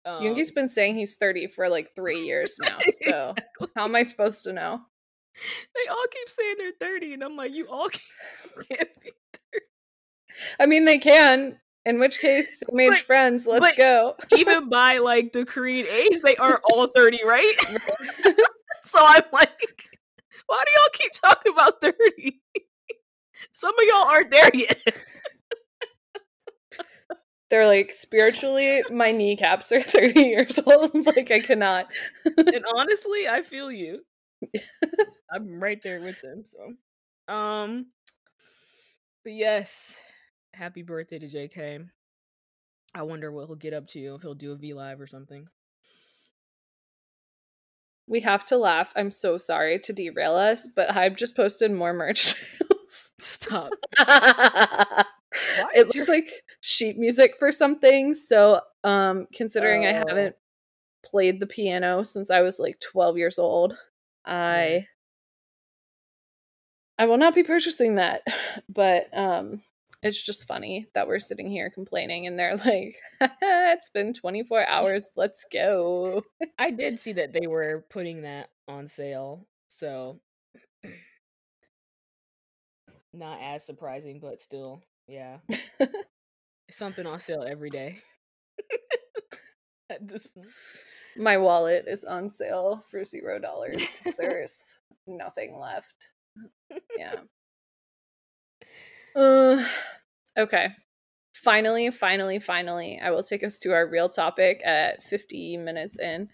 Um, Yoongi's been saying he's 30 for like three years now. So exactly. how am I supposed to know?
They all keep saying they're 30, and I'm like, you all (laughs) (laughs) can't, be 30.
I mean, they can. In which case, age but, friends, let's go. (laughs)
even by like decreed age, they are all 30, right? so I'm like, why do y'all keep talking about 30? Some of y'all aren't there yet.
They're like spiritually, my kneecaps are 30 years old. like I cannot.
and honestly, I feel you. I'm right there with them. So, um, but yes, happy birthday to JK. I wonder what he'll get up to if he'll do a V live or something.
We have to laugh. I'm so sorry to derail us, but I've just posted more (laughs) merch.
Stop. (laughs)
it looks like sheet music for something. So, um, considering I haven't oh. played the piano since I was like 12 years old, I I will not be purchasing that. (laughs) But um it's just funny that we're sitting here complaining and they're (laughs) like, (laughs) it's been 24 hours, let's go.
I did see that they were putting that on sale. So (clears throat) not as surprising, but still. Yeah. Something on sale every day. At this point.
My wallet is on sale for zero dollars because there's nothing left. Yeah. Uh, okay. Finally, finally, finally, I will take us to our real topic at 50 minutes in.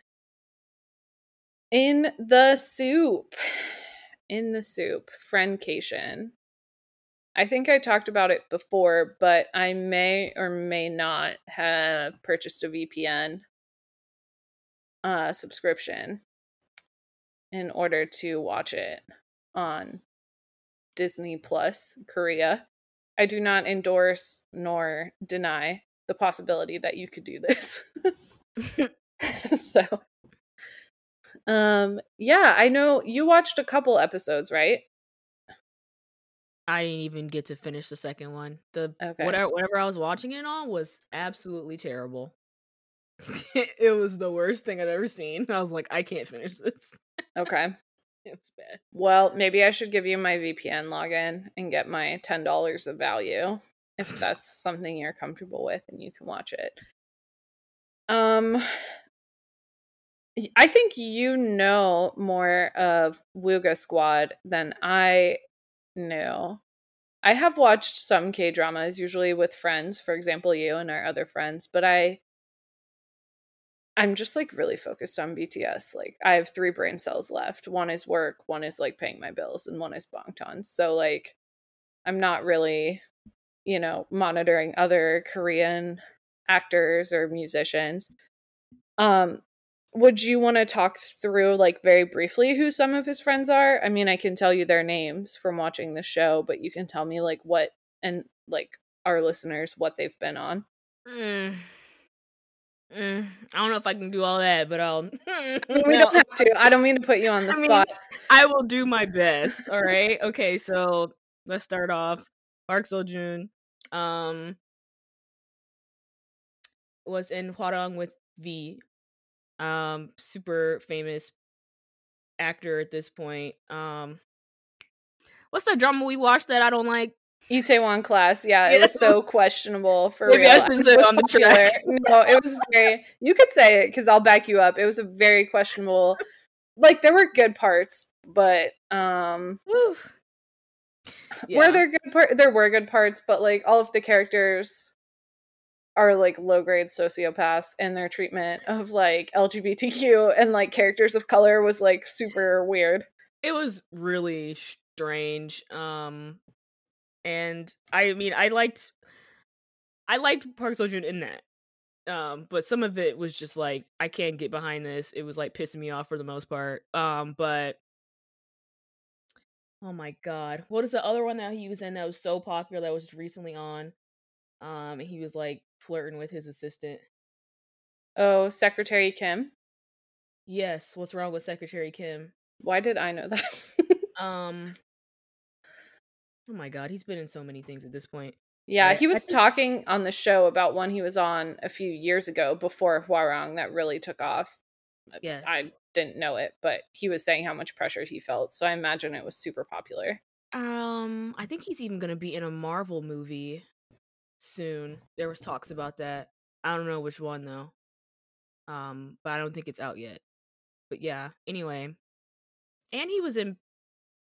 In the SOOP. In the SOOP. Friendcation. I think I talked about it before, but I may or may not have purchased a VPN uh, subscription in order to watch it on Disney Plus Korea. I do not endorse nor deny the possibility that you could do this. (laughs) (laughs) so um yeah, I know you watched a couple episodes, right?
I didn't even get to finish the second one. The okay. whatever whatever I was watching it on was absolutely terrible. (laughs) it was the worst thing I've ever seen. I was like, I can't finish this.
Okay. (laughs)
it was bad.
Well, maybe I should give you my VPN login and get my ten dollars of value if (laughs) that's something you're comfortable with and you can watch it. Um I think you know more of Wooga Squad than I no. I have watched some K dramas, usually with friends, for example, you and our other friends, but I I'm just like really focused on BTS. Like I have three brain cells left. One is work, one is like paying my bills, and one is Bangtan. So like I'm not really, you know, monitoring other Korean actors or musicians. Um would you want to talk through like very briefly who some of his friends are i mean i can tell you their names from watching the show but you can tell me like what and like our listeners what they've been on
mm. Mm, I don't know if I can do all that, but I'll. (laughs)
we
no.
don't have to. I don't mean to put you on (laughs) the
I mean,
spot.
I will do my best. All right. Okay. So let's start off. Park Seo Joon, um, was in Hwarang with V, um, super famous actor at this point. Um, what's the drama we watched that I don't like?
Itaewon class, yeah, it
Yeah.
was so questionable for
Maybe
real.
I shouldn't say it
was
on the track.
No, it was very. You could say it because I'll back you up. It was a very questionable. Like there were good parts, but um,
Whew.
were there good part? There were good parts, but like all of the characters are like low grade sociopaths, and their treatment of like LGBTQ and like characters of color was like super weird.
it was really strange um and i mean i liked i liked park seo-joon in that um but some of it was just like i can't get behind this it was like pissing me off for the most part um but oh my god what is the other one that he was in that was so popular that was just recently on um he was like flirting with his assistant
Oh, Secretary Kim.
yes what's wrong with secretary kim
Why did I know that? (laughs)
um oh my god he's been in so many things at this point
Yeah, he was talking on the show about one he was on a few years ago before Hwarang that really took off.
yes
I didn't know it, but he was saying how much pressure he felt, so I imagine it was super popular.
Um, I think he's even gonna be in a Marvel movie soon. There was talks about that. I don't know which one though. Um, but I don't think it's out yet. But yeah, anyway. And he was in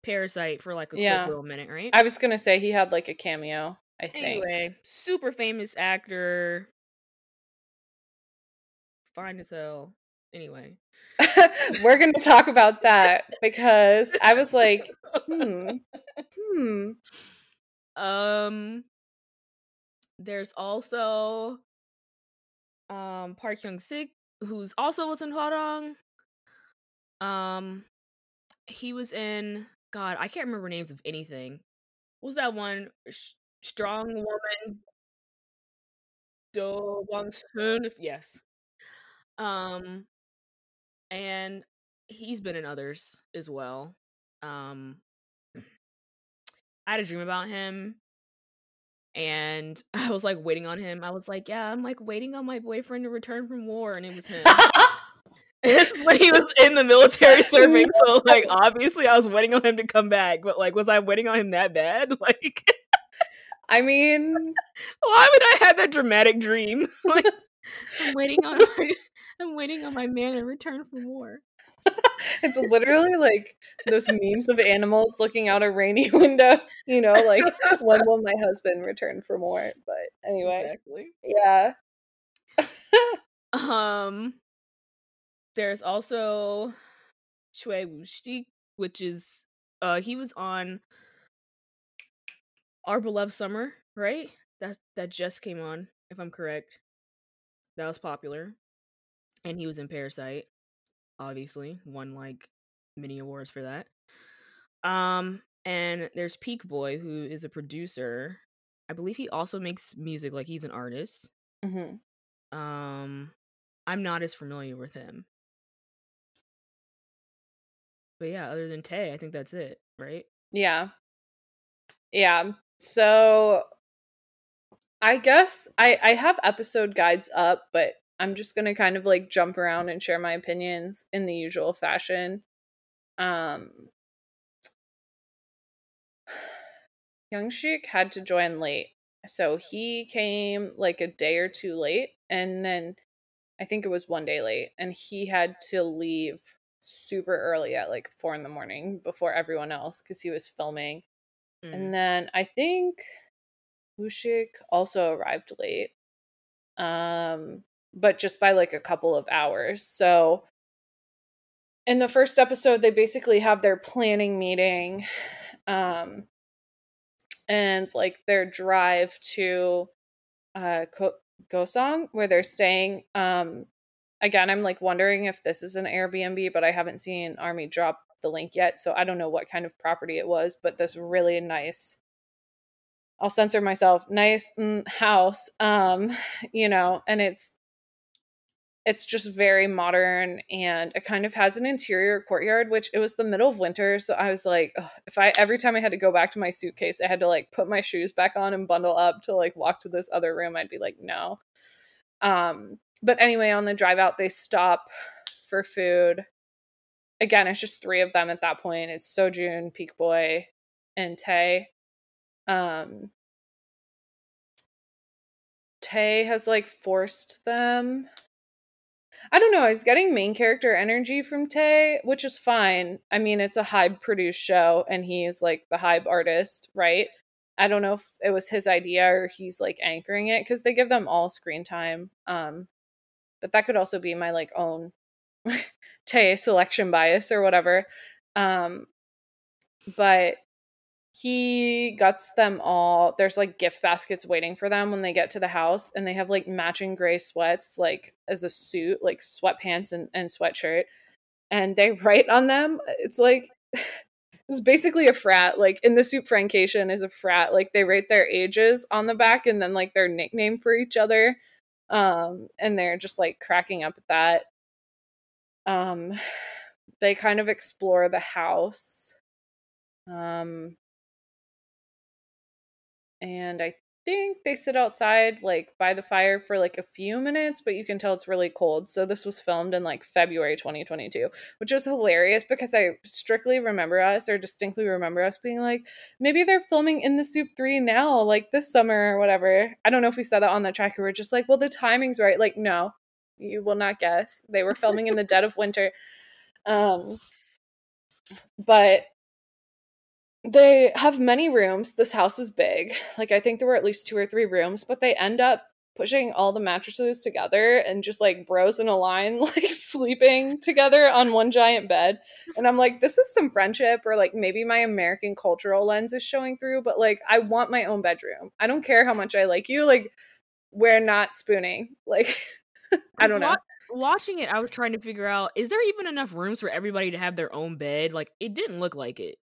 Parasite for like a
Yeah.
quick little minute, right?
I was gonna say he had like a cameo, I think.
Anyway, super famous actor. Fine as hell. Anyway. (laughs)
We're gonna talk about that (laughs) because I was like, hmm, hmm. (laughs)
Um there's also um Park Hyung Sik, who's also was in Hwarang. Um he was in God, I can't remember names of anything. What was that one? Sh- Strong Woman Do Bong Soon? Yes. Um and he's been in others as well. Um I had a dream about him and (laughs) I was like waiting on him. I was like, yeah, I'm like waiting on my boyfriend to return from war, and it was him. It's (laughs) when he was in the military serving, so like obviously I was waiting on him to come back, but like was I waiting on him that bad? (laughs) Like
I mean, (laughs)
why would I have that dramatic dream? Like I'm waiting on my I'm waiting on my man to return from war.
it's literally like those memes of animals looking out a rainy window, you know, like when will my husband return for more? But anyway,
Exactly.
yeah.
Um, there's also Choi Woo-shik, which is uh he was on Our Beloved Summer, right? That that just came on, if I'm correct. That was popular, and he was in Parasite. Obviously, won like many awards for that. Um, and there's Peak Boy, who is a producer. I believe he also makes music, like he's an artist.
hmm
Um, I'm not as familiar with him. But yeah, other than Tay, I think that's it, right?
Yeah. Yeah. So I guess I I have episode guides up, but I'm just going to kind of like jump around and share my opinions in the usual fashion. Um (sighs) Hyung-sik had to join late. So he came like a day or two late and then I think it was one day late and he had to leave super early at like 4 in the morning before everyone else cuz he was filming.
Mm.
And then I think Woo-shik also arrived late. Um but just by like a couple of hours. So in the first episode they basically have their planning meeting um and like their drive to uh Ko- Goseong where they're staying um again I'm like wondering if this is an Airbnb but I haven't seen Army drop the link yet so I don't know what kind of property it was but this really nice I'll censor myself nice mm, house um you know and it's it's just very modern and it kind of has an interior courtyard which it was the middle of winter so i was like ugh, if i every time i had to go back to my suitcase i had to like put my shoes back on and bundle up to like walk to this other room i'd be like no. Um but anyway on the drive out they stop for food again it's just three of them at that point it's Seo-joon peak boy and tay um tay has like forced them I don't know. I was getting main character energy from Tay, which is fine. I mean, it's a Hybe produced show, and he is like the Hybe artist, right? I don't know if it was his idea or he's like anchoring it because they give them all screen time. Um, but that could also be my like own (laughs) Tay selection bias or whatever. Um, but he guts them all. There's like gift baskets waiting for them when they get to the house, and they have like matching gray sweats, like as a suit, like sweatpants and, and sweatshirt. And they (laughs) write on them. It's like (sighs) it's basically a frat. Like in the SOOP Friendcation is a frat. Like they write their ages on the back and then like their nickname for each other. Um, and they're just like cracking up at that. Um, (sighs) they kind of explore the house. Um, and I think they sit outside like by the fire for like a few minutes, but you can tell it's really cold. So this was filmed in like February 2022, which is hilarious because I strictly remember us or distinctly remember us being like, maybe they're filming in the SOOP 3 now, like this summer or whatever. I don't know if we said that on the track. We are just like, well, the timing's right. Like, no, you will not guess. They were filming in the dead of winter. Um, but they have many rooms. This house is big. Like I think there were at least two or three rooms, but they end up pushing all the mattresses together and just like bros in a line (laughs) like sleeping together on one giant bed. And I'm like this is some friendship or like maybe my American cultural lens is showing through, but like I want my own bedroom. I don't care how much I like you, like we're not spooning. (laughs) Like I don't know.
Watching it, I was trying to figure out is there even enough rooms for everybody to have their own bed? Like it didn't look like it.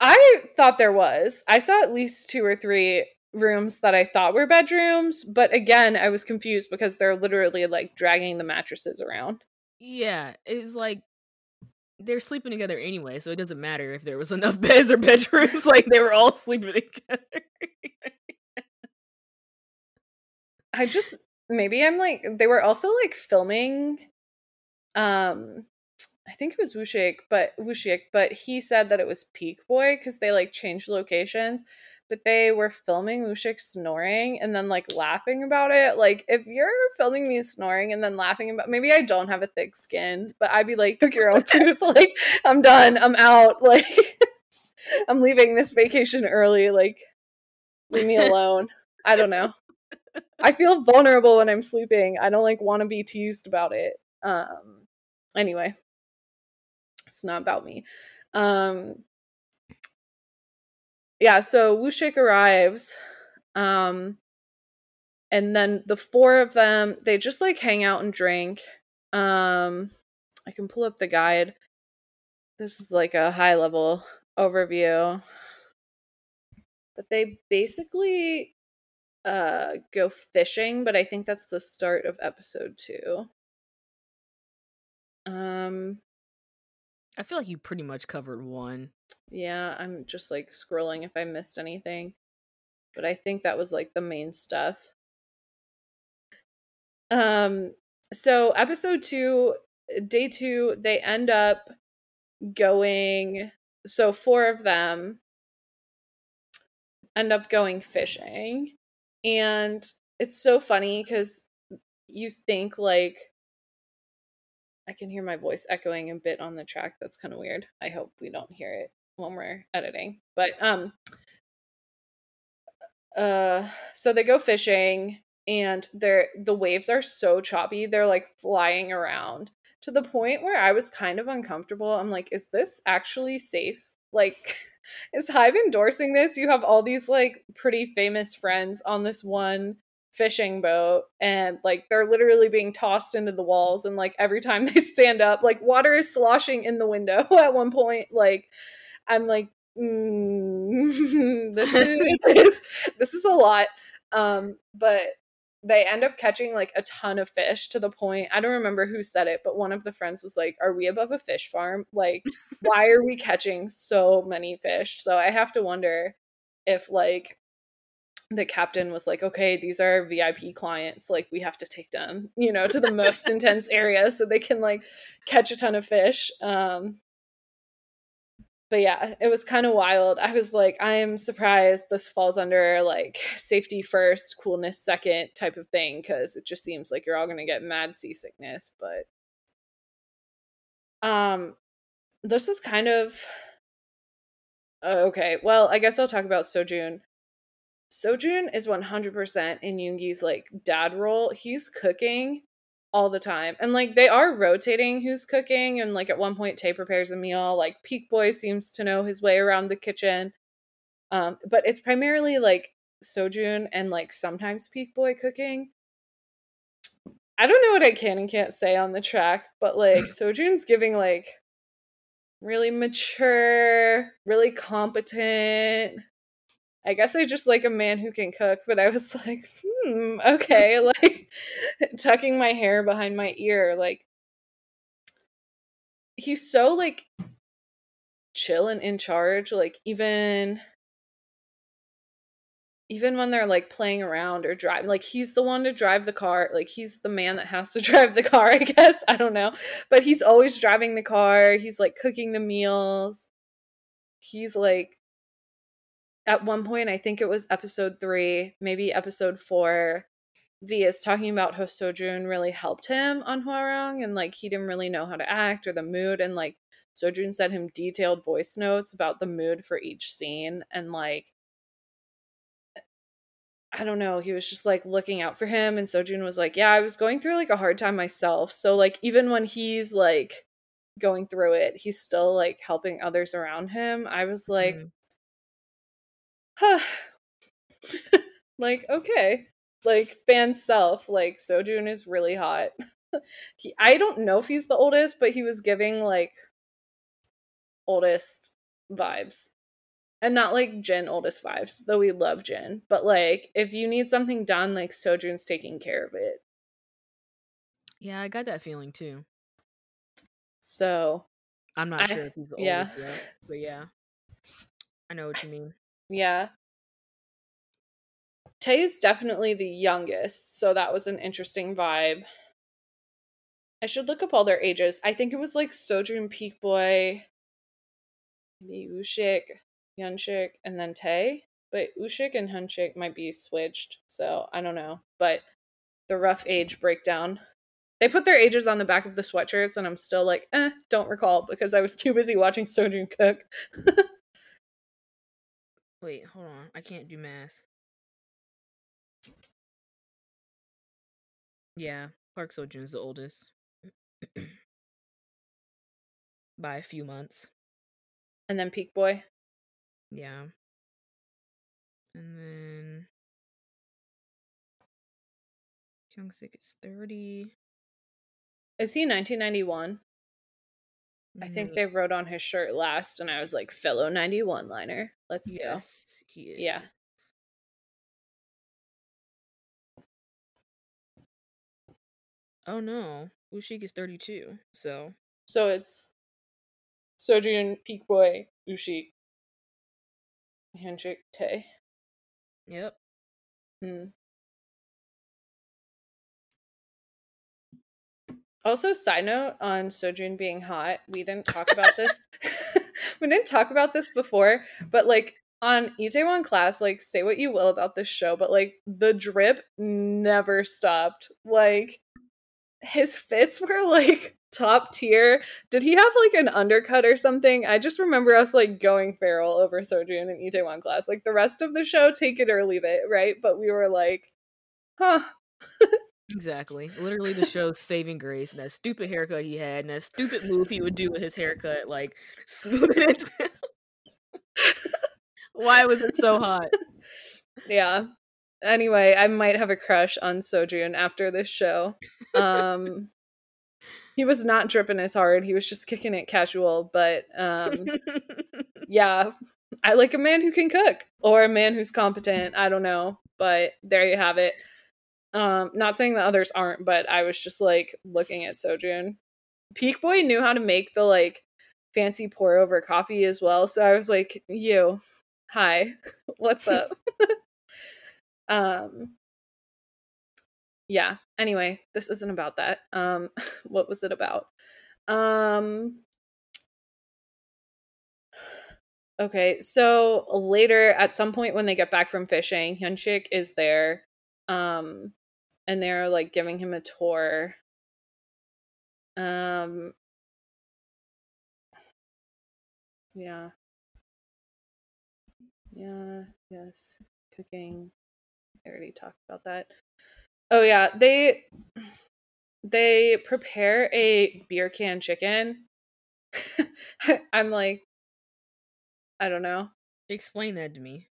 I thought there was. I saw at least two or three rooms that I thought were bedrooms, but again, I was confused because they're literally like dragging the mattresses around.
Yeah, it was like they're sleeping together anyway, so it doesn't matter if there was enough (laughs) beds or bedrooms. like they were all sleeping together.
I just maybe I'm like they were also like filming um I think it was Woo-shik, but Woo-shik, but he said that it was Peak Boy because they like changed locations. But they were filming Woo-shik snoring and then like laughing about it. Like if you're filming me snoring and then laughing about maybe I don't have a thick skin, but I'd be like, cook your own (laughs) food. like I'm done. I'm out. (laughs) Like I'm leaving this vacation early. Like leave me alone. I don't know. I feel vulnerable when I'm sleeping. I don't like want to be teased about it. Um anyway it's not about me. Um yeah, so Woo-shik arrives. Um and then the four of them, they just like hang out and drink. Um I can pull up the guide. This is like a high level overview. But they basically uh go fishing, but I think that's the start of episode 2. Um
I feel like you pretty much covered one.
Yeah, I'm just like scrolling if I missed anything. But I think that was like the main stuff. Um so episode 2 day 2 they end up going so four of them end up going fishing and it's so funny cuz you think like I can hear my voice echoing a bit on the track. That's kind of weird. I hope we don't hear it when we're editing. But um uh so they go fishing and they're the waves are so choppy. They're like flying around to the point where I was kind of uncomfortable. I'm like, is this actually safe? Like (laughs) is Hybe endorsing this? You have all these like pretty famous friends on this one fishing boat and like they're literally being tossed into the walls and like every time (laughs) they stand up like water is sloshing in the window (laughs) at one point like i'm like mm, (laughs) this is this is a lot um but they end up catching like a ton of fish to the point I don't remember who said it, but one of the friends was like, Are we above a fish farm? Like, why are we catching so many fish? So I have to wonder if like the captain was like, okay, these are VIP clients. Like, we have to take them, you know, to the most (laughs) intense area so they can like catch a ton of fish. Um, but yeah, it was kind of wild. I was like, I am surprised this falls under like safety first, coolness second type of thing because it just seems like you're all gonna get mad seasickness. But um, this is kind of okay. Well, I guess I'll talk about Seo-joon. Seo-joon is 100% in Yoongi's like dad role. He's cooking all the time. And like they are rotating who's cooking and like at one point Tae prepares a meal, like Peak Boy seems to know his way around the kitchen. Um but it's primarily like Seo-joon and like sometimes Peak Boy cooking. I don't know what I can and can't say on the track, but like (laughs) Seo-joon's giving like really mature, really competent, I guess I just like a man who can cook, but I was (laughs) like, hmm, okay, (laughs) like tucking my hair behind my ear, like he's so like chill and in charge, like even even when they're like playing around or driving, like he's the one to drive the car, like he's the man that has to (laughs) drive the car, I guess. I don't know. But he's always driving the car, he's like cooking the meals. He's like at one point, I think it was episode three, maybe episode four, V is talking about how Seo-joon really helped him on Hwarang and like he didn't really know how to act or the mood and like Seo-joon sent him detailed voice notes about the mood for each scene and like I don't know, he was just like looking out for him and Seo-joon was like, "Yeah, I was going through like a hard time myself." So like even when he's like going through it, he's still like helping others around him. I was like, mm huh. (sighs) like, okay. Like, fan self, like, Seo-joon is really hot. (laughs) he, I don't know if he's the oldest, but he was giving, like, oldest vibes. And not like Jin oldest vibes, though we love Jin. But, like, if you need something done, like, Seo-joon's taking care of it.
Yeah, I got that feeling too.
So.
I'm not I, sure if he's the oldest yeah. yet, but yeah. I know what you (laughs) mean.
Yeah. Tae is definitely the youngest, so that was an interesting vibe. I should look up all their ages. I think it was like Seo-joon, Peak Boy, maybe Woo-shik, Hyung-sik, and then Tay. But Woo-shik and Hyung-sik might be switched, so I don't know. But the rough age breakdown. They put their ages on the back of the sweatshirts, and I'm still like, eh, don't recall because I was too busy watching Seo-joon cook. (laughs)
Wait, hold on. I can't do math. Yeah, Park Seo-joon's the oldest. (clears throat) By a few months.
And then Peak Boy.
Yeah. And then Hyung-sik is 30.
Is he 1991? I think they wrote on his shirt last, and I was like, fellow 91 liner. Let's
yes,
go. he is. Yeah.
Oh no. Woo-shik is 32, so.
So it's Seo-joon, Peak Boy, Woo-shik, Hyung-sik Tay.
Yep.
Hmm. Also, side note on Seo-joon being hot, we didn't talk about this. (laughs) (laughs) we didn't talk about this before, but like on Itaewon class, like say what you will about this show, but like the drip never stopped. Like his fits were like top tier. Did he have like an undercut or something? I just remember us like going feral over Seo-joon in Itaewon class. Like the rest of the show, take it or leave it, right? But we were like, huh. (laughs)
Exactly. Literally the show's saving grace and that stupid haircut he had and that stupid move he would do with his haircut, like (laughs) smooth it. Why was it so hot?
Yeah. Anyway, I might have a crush on Seo-joon after this show. Um he was not dripping as hard. He was just kicking it casual, but um (laughs) yeah, I like a man who can cook or a man who's competent. I don't know, but there you have it. Um, not saying the others aren't, but I was just like looking at Seo-joon. Peak Boy knew how to make the like fancy pour over coffee as well. So I was like, you, hi, (laughs) what's up? (laughs) (laughs) um yeah, anyway, this isn't about that. Um what was it about? Um Okay, so later at some point when they get back from fishing, Hyung-sik is there. Um and they're like giving him a tour. Um yeah. Yeah, yes. Cooking. I already talked about that. Oh yeah, they they prepare a beer can chicken. (laughs) I'm like I don't know.
Explain that to me.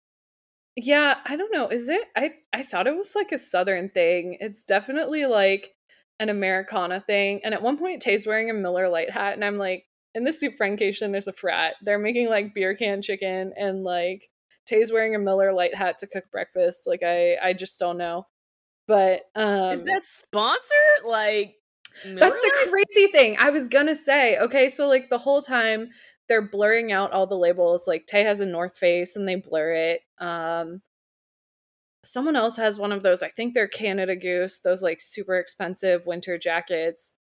Yeah, I don't know. Is it I I thought it was like a southern thing. It's definitely like an Americana thing. And at one point Tay's wearing a Miller Lite hat and I'm like in the SOOP Friendcation there's a frat. They're making like beer can chicken and like Tay's wearing a Miller Lite hat to cook breakfast. Like I I just don't know. But um
Is that sponsored? Like Miller
That's the crazy thing. I was gonna say, okay, so like the whole time they're blurring out all the labels. Like Tay has a North Face and they blur it. Um someone else has one of those. I think they're Canada Goose, those like super expensive winter jackets.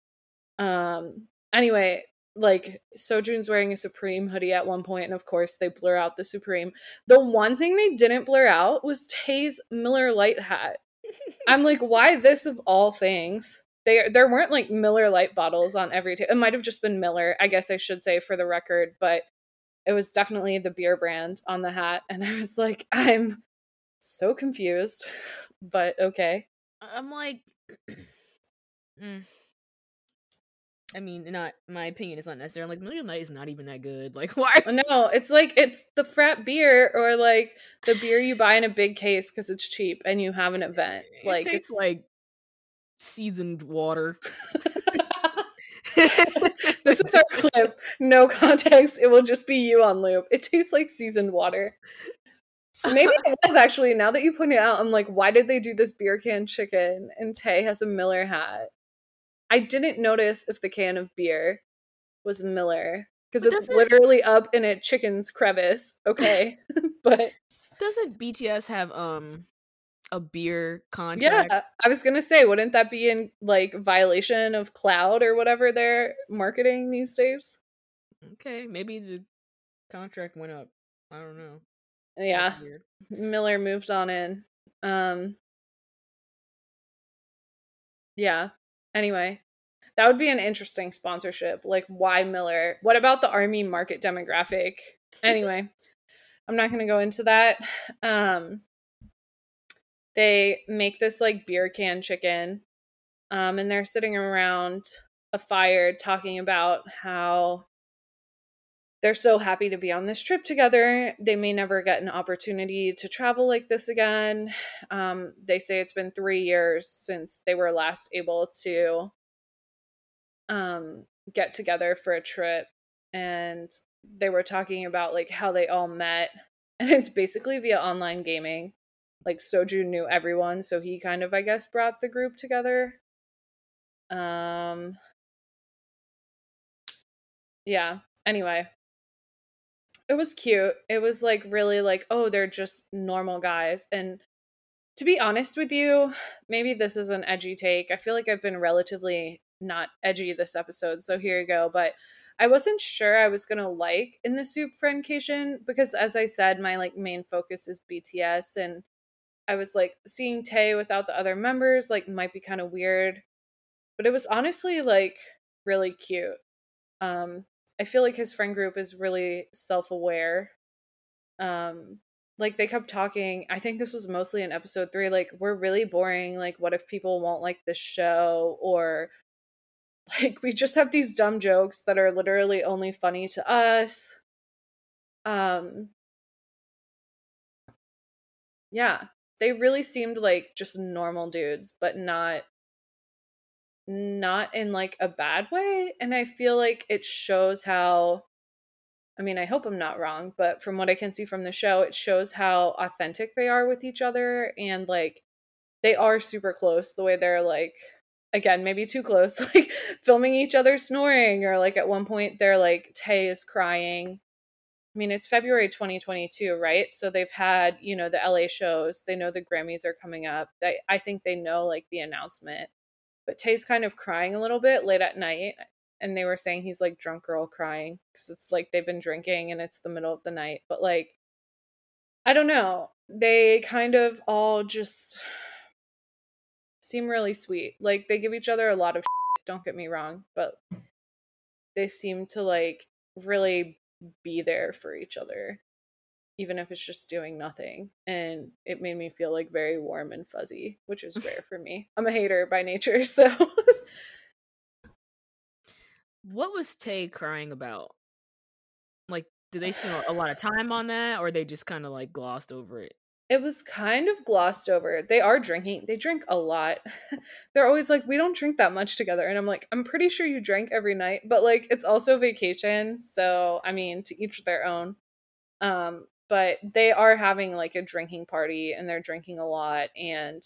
Um anyway, like Seo-joon's wearing a Supreme hoodie at one point, and of course they blur out the Supreme. The one thing they didn't blur out was Tay's Miller Lite hat. (laughs) I'm like, why this of all things? They, there weren't like Miller Lite bottles on every. table. it might have just been Miller, I guess I should say for the record, but it was definitely the beer brand on the hat, and I was like, I'm so confused, (laughs) but okay.
I'm like (clears throat) mm. I mean, not my opinion is not necessary. I'm like Miller Lite is not even that good. (laughs) Like why
No, it's like it's the frat beer or like the beer you buy in a big case because it's cheap and you have an event. Like it's
like seasoned water. (laughs)
this is our (laughs) clip. No context. It will just be you on loop. It tastes like seasoned water. Maybe it (laughs) was actually. Now that you point it out, I'm like, why did they do this beer can chicken? And Tay has a Miller hat. I didn't notice if the can of beer was Miller because it's literally up in a chicken's crevice. Okay, but
Doesn't BTS have um a beer contract?
yeah, I was gonna say, wouldn't that be in like violation of Cloud or whatever they're marketing these days?
Okay, maybe the contract went up. I don't know.
Yeah. Miller moved on in. Um Yeah. Anyway, that would be an interesting sponsorship. Like why Miller? What about the army market demographic? Anyway, I'm not to go into that. Um they make this like beer can chicken. Um and they're sitting around a fire talking about how they're so happy to be on this trip together. They may never get an opportunity to travel like this again. Um, they say it's been three years since they were last able to um, get together for a trip. And they were talking about like how they all met. (laughs) And it's basically via online gaming. Like Soju knew everyone, so he kind of, I guess, brought the group together. Um, yeah. Anyway, it was cute. It was like really like, oh, they're just normal guys. And to be honest with you, maybe this is an edgy take. I feel like I've been relatively not edgy this episode, so here you go. But I wasn't sure I was gonna like in the SOOP Friendcation because as I said, my like main focus is BTS and I was like seeing Tay without the other members like might be kind of weird. But it was honestly like really cute. Um I feel like his friend group is really self-aware. Um like they kept talking. I think this was mostly in episode 3 like we're really boring. Like what if people won't like this show or (laughs) like we just have these dumb jokes that are literally only funny to us. Um Yeah, they really seemed like just normal dudes, but not not in like a bad way and i feel like it shows how i mean i hope i'm not wrong but from what i can see from the show it shows how authentic they are with each other and like they are super close the way they're like again maybe too close (laughs) like filming each other snoring or like at one point they're like tay is crying i mean it's february 2022 right? So they've had you know the la shows they know the grammys are coming up they, i think they know like the announcement. But tay's kind of crying a little bit late at night and they were saying he's like drunk girl crying because it's like they've been drinking and it's the middle of the night. But like i don't know they kind of all just seem really sweet. Like they give each other a lot of shit, don't get me wrong, but they seem to like really be there for each other even if it's just doing nothing. And it made me feel like very warm and fuzzy which is rare (laughs) for me. I'm a hater by nature (laughs) so.
What was tay crying about? Like did they spend a lot of (sighs) time on that or they just kind of like glossed over it
it was kind of glossed over. They are drinking. They drink a lot. (laughs) They're always like, we don't drink that much together. And I'm like, I'm pretty sure you drink every night, but like it's also vacation. So, I mean, to each their own. Um, but they are having like a drinking party and they're drinking a lot. And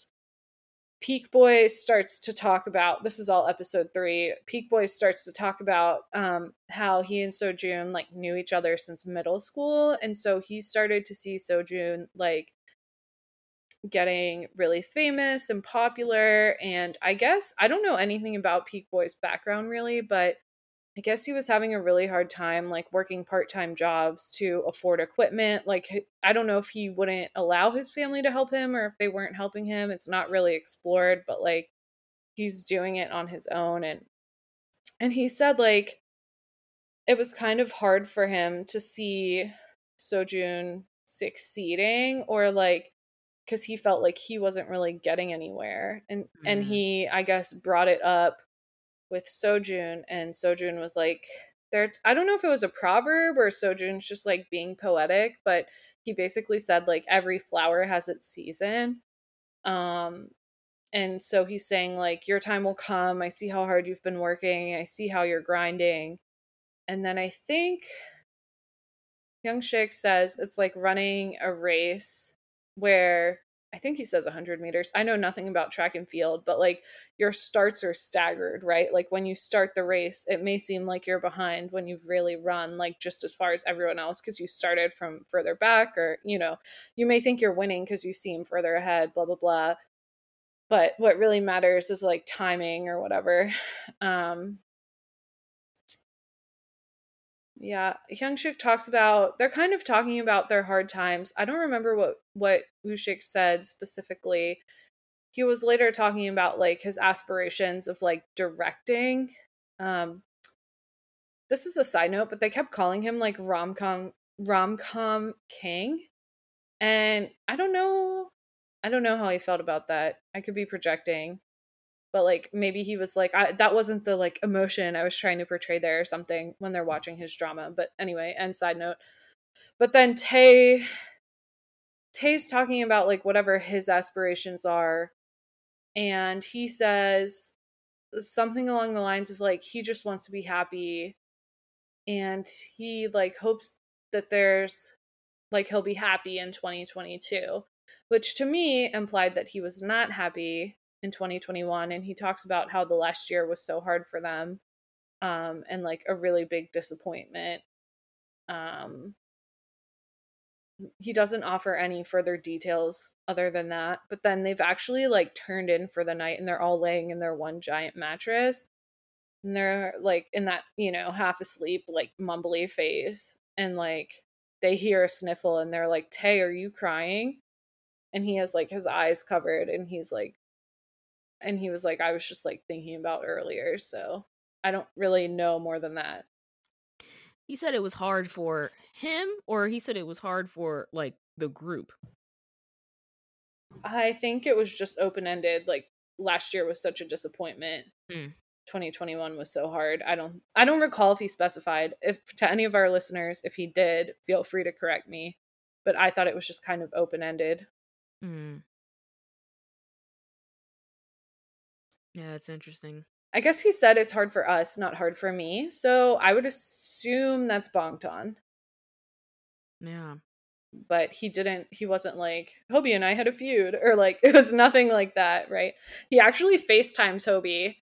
Peak Boy starts to talk about this is all episode three. Peak Boy starts to talk about um, how he and Seo-joon like knew each other since middle school, and so he started to see Seo-joon like getting really famous and popular. And I guess I don't know anything about Peak Boy's background really, but I guess he was having a really hard time like working part-time jobs to afford equipment. Like I don't know if he wouldn't allow his family to help him or if they weren't helping him. It's not really explored, but like he's doing it on his own and and he said like it was kind of hard for him to see Seo-joon succeeding or like because he felt like he wasn't really getting anywhere and mm. and he i guess brought it up with Seo-joon and Seo-joon was like there i don't know if it was a proverb or Seo-joon's just like being poetic but he basically said like every flower has its season um and so he's saying like your time will come. I see how hard you've been working. I see how you're grinding and then i think Hyung-sik says it's like running a race where I think he says 100 meters. I know nothing about track and field, but like your starts are staggered, right? Like when you start the race, it may seem like you're behind when you've really run like just as far as everyone else because you started from further back, or you know, you may think you're winning because you seem further ahead, blah, blah, blah. But what really matters is like timing or whatever. (sighs) Um, yeah, Hyung-sik talks about they're kind of talking about their hard times. I don't remember what what Woo-shik said specifically. He was later talking about like his aspirations of like directing. Um this is a side note, but they kept calling him like rom-com rom-com king. And I don't know I don't know how he felt about that. I could be projecting but like maybe he was like I, that wasn't the like emotion i was trying to portray there or something when they're watching his drama but anyway and side note. But then tay tay's talking about like whatever his aspirations are and he says something along the lines of like he just wants to be happy and he like hopes that there's like he'll be happy in 2022 which to me implied that he was not happy in 2021 and he talks about how the last year was so hard for them um and like a really big disappointment um he doesn't offer any further details other than that but then they've actually like turned in for the night and they're all laying in their one giant mattress and they're like in that you know half asleep like mumbly phase and like they hear a sniffle and they're like tay are you crying? And he has like his eyes covered and he's like and he was like i was just like thinking about earlier so i don't really know more than that.
He said it was hard for him or he said it was hard for like the group?
I think it was just open-ended like last year was such a disappointment.
Mm.
2021 was so hard. I don't i don't recall if he specified if to any of our listeners if he did feel free to correct me but i thought it was just kind of open-ended.
Mm. Yeah, it's interesting.
I guess he said it's hard for us, not hard for me. So I would assume that's Bangtan.
Yeah.
but he didn't he wasn't like Hobi and I had a feud or like (laughs) it was nothing like that, right? He actually FaceTimes Hobi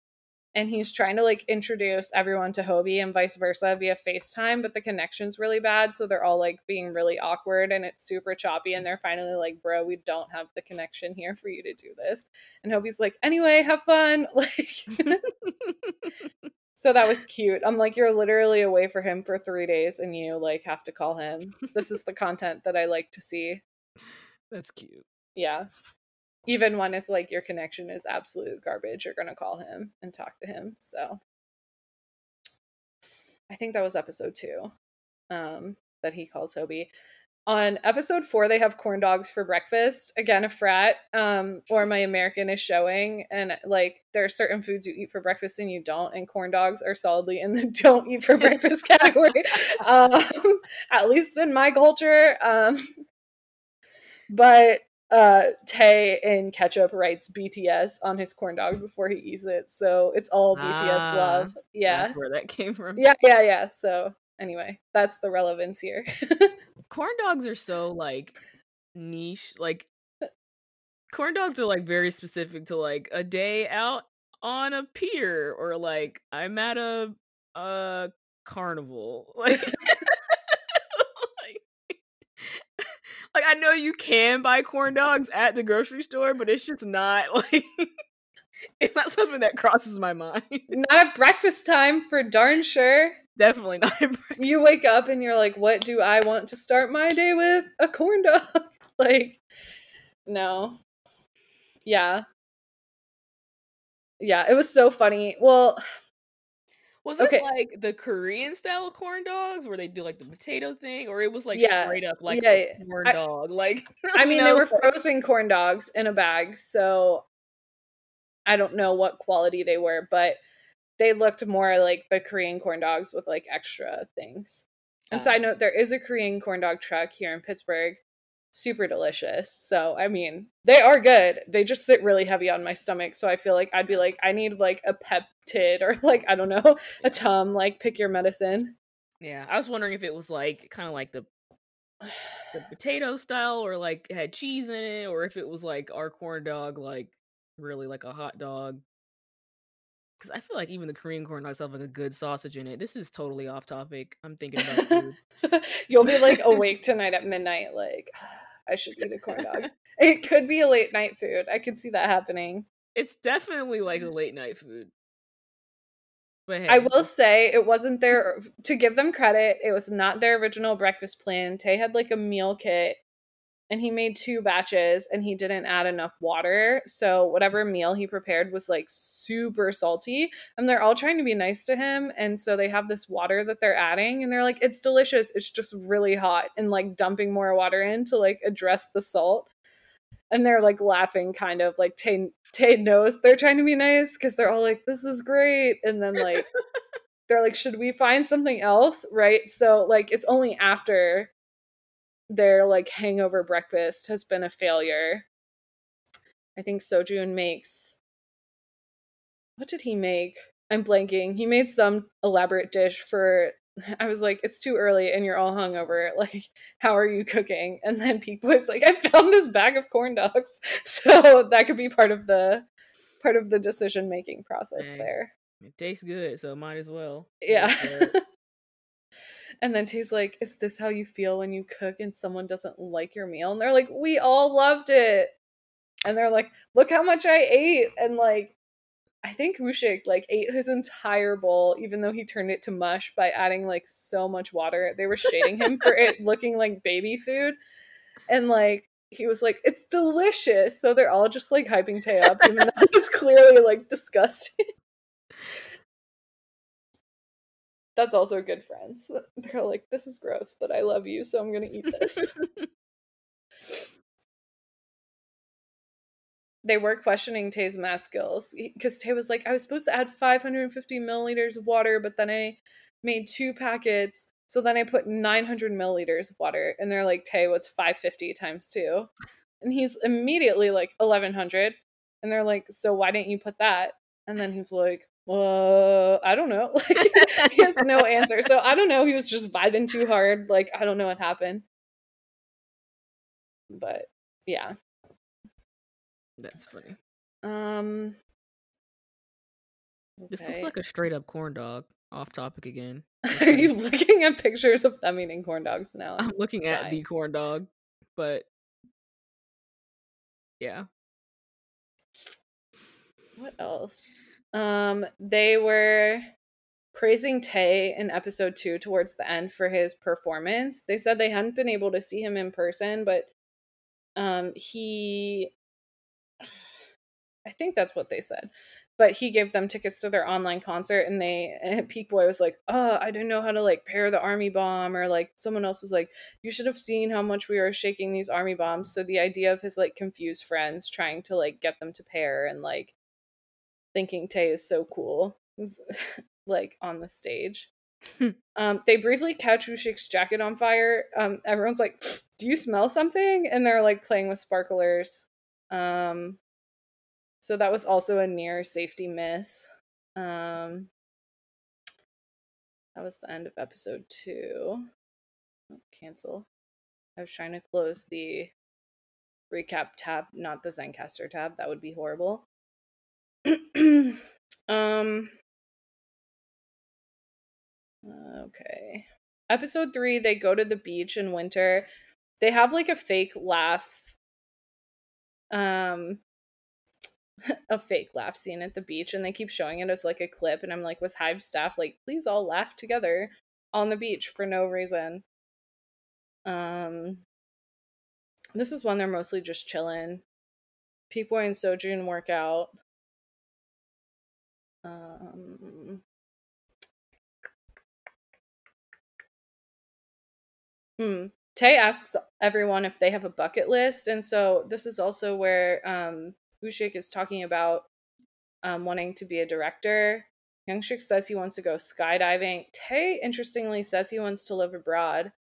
and he's trying to like introduce everyone to Hobi and vice versa via FaceTime, but the connection's really bad, so they're all like being really awkward and it's super choppy and they're finally like, "Bro, we don't have the connection here for you to do this." And Hobi's like, "Anyway, have fun." (laughs) Like So that was cute. I'm like, you're literally away for him for three days and you like have to call him. This is the content that I like to see.
That's cute.
Yeah. Even when it's like your connection is absolute garbage, you're gonna call him and talk to him. So I think that was episode two. Um, that he calls Hobi on episode four they have corn dogs for breakfast again a frat um or my american is showing and like there are certain foods you eat for breakfast and you don't and corn dogs are solidly in the (laughs) don't eat for breakfast (laughs) category um at least in my culture um but uh tay in ketchup writes bts on his corn dog before he eats it so it's all bts
Ah,
love. Yeah.
That's where that came from.
yeah yeah yeah so anyway that's the relevance here. (laughs)
Corn dogs are so like niche like corn dogs are like very specific to like a day out on a pier or like i'm at a a carnival. (laughs) Like, like i know you can buy corn dogs at the grocery store but it's just not (laughs) like it's not something that crosses my mind
not at breakfast time for darn sure
definitely not (laughs)
you wake up and you're like, what do I want to start my day with? A corn dog. (laughs) like, no. Yeah. Yeah, it was so funny. Well,
Was
Okay.
it like the Korean style corn dogs where they do like the potato thing, or it was like
Yeah.
straight up like
Yeah,
a
yeah.
corn
I-
dog? Like (laughs)
I mean, they were frozen corn dogs in a bag, so I don't know what quality they were, but they looked more like the Korean corn dogs with like extra things. And
Ah.
side note, there is a Korean corn dog truck here in Pittsburgh. Super delicious. So, I mean, they are good. They just sit really heavy on my stomach. So I feel like I'd be like, I need like a Pepcid or (laughs) like, I don't know, a Tum, like pick your medicine.
Yeah, I was wondering if it was like kind of like the the potato style, or like had cheese in it, or if it was like our corn dog, like really like a hot dog. Because I feel like even the Korean corn dogs have like a good sausage in it. This is totally off topic. I'm thinking about food. (laughs)
You'll be like (laughs) awake tonight at midnight, like, I should eat a corn dog. (laughs) It could be a late night food. I could see that happening.
It's definitely like a mm. late night food. But hey,
I will say it wasn't their to give them credit, it was not their original breakfast plan. Tay had like a meal kit and he made two batches and he didn't add enough water. So whatever meal he prepared was like super salty. And they're all trying to be nice to him. And so they have this water that they're adding and they're like, it's delicious. It's just really hot and like dumping more water in to like address the salt. And they're like laughing, kind of like Tay, Tay knows they're trying to be nice because they're all like, this is great. And then like, (laughs) they're like, should we find something else? Right. So, like, it's only after their like hangover breakfast has been a failure. I think Seo-joon makes. What did he make? I'm blanking. He made some elaborate dish for. (laughs) I was like, it's too early and you're all hungover. Like, how are you cooking? And then Peak Boy's like, I found this bag of corn dogs. (laughs) So that could be part of the part of the decision making process there.
it tastes good, so might as well.
Yeah. (laughs)
Go for it.
and then Tay's like, Is this how you feel when you cook and someone doesn't like your meal? And they're like, We all loved it. And they're like, Look how much I ate. And like, I think Woo-shik like ate his entire bowl, even though he turned it to mush by adding like so much water. They were shading him for it (laughs) looking like baby food. And like, he was like, It's delicious. So they're all just like hyping Tay up, even though it's clearly like disgusting. That's also good friends. (laughs) They're like, this is gross, but I love you, so I'm gonna eat this. (laughs) they were questioning Tay's math skills because Tay was like, I was supposed to add 550 milliliters of water, but then I made two packets. So then I put 900 milliliters of water. And they're like, Tay, what's 550 times two? And he's immediately like, 1100. And they're like, so why didn't you put that? And then he's like, uh, I don't know. (laughs) Like, he has no (laughs) answer. So I don't know. He was just vibing too hard. Like, I don't know what happened. but yeah.
That's funny.
Um
This looks like a straight up corn dog. Off topic again. (laughs)
Are you looking at pictures of them eating corn dogs now?
I'm looking at
dying.
the corn dog, but yeah.
What else? Um, they were praising Tay in episode two towards the end for his performance. They said they hadn't been able to see him in person, but um, he, I think that's what they said. But he gave them tickets to their online concert, and they and (laughs) Peak Boy was like, "Oh, I didn't know how to like pair the army bomb," or like someone else was like, "You should have seen how much we were shaking these army bombs." So the idea of his like confused friends trying to like get them to pair and like thinking Tay is so cool, (laughs) like on the stage. um, they briefly catch Woo-shik's jacket on fire. Um, everyone's like, "Do you smell something?" And they're like playing with sparklers. Um, so that was also a near safety miss. Um, that was the end of episode two. Oh, cancel. I was trying to close the recap tab, not the Zencastr tab. That would be horrible. (clears throat) um okay. Episode three they go to the beach in winter. They have like a fake laugh um (laughs) a fake laugh scene at the beach and they keep showing it as like a clip and i'm like was Hybe staff like please all laugh together on the beach for no reason. Um this is when they're mostly just chilling. Peak boy and Seo-joon work out um, hmm. Tay asks everyone if they have a bucket list, and so this is also where um, Woo-shik is talking about um, wanting to be a director. Youngshik says he wants to go skydiving. Tay, interestingly, says he wants to live abroad,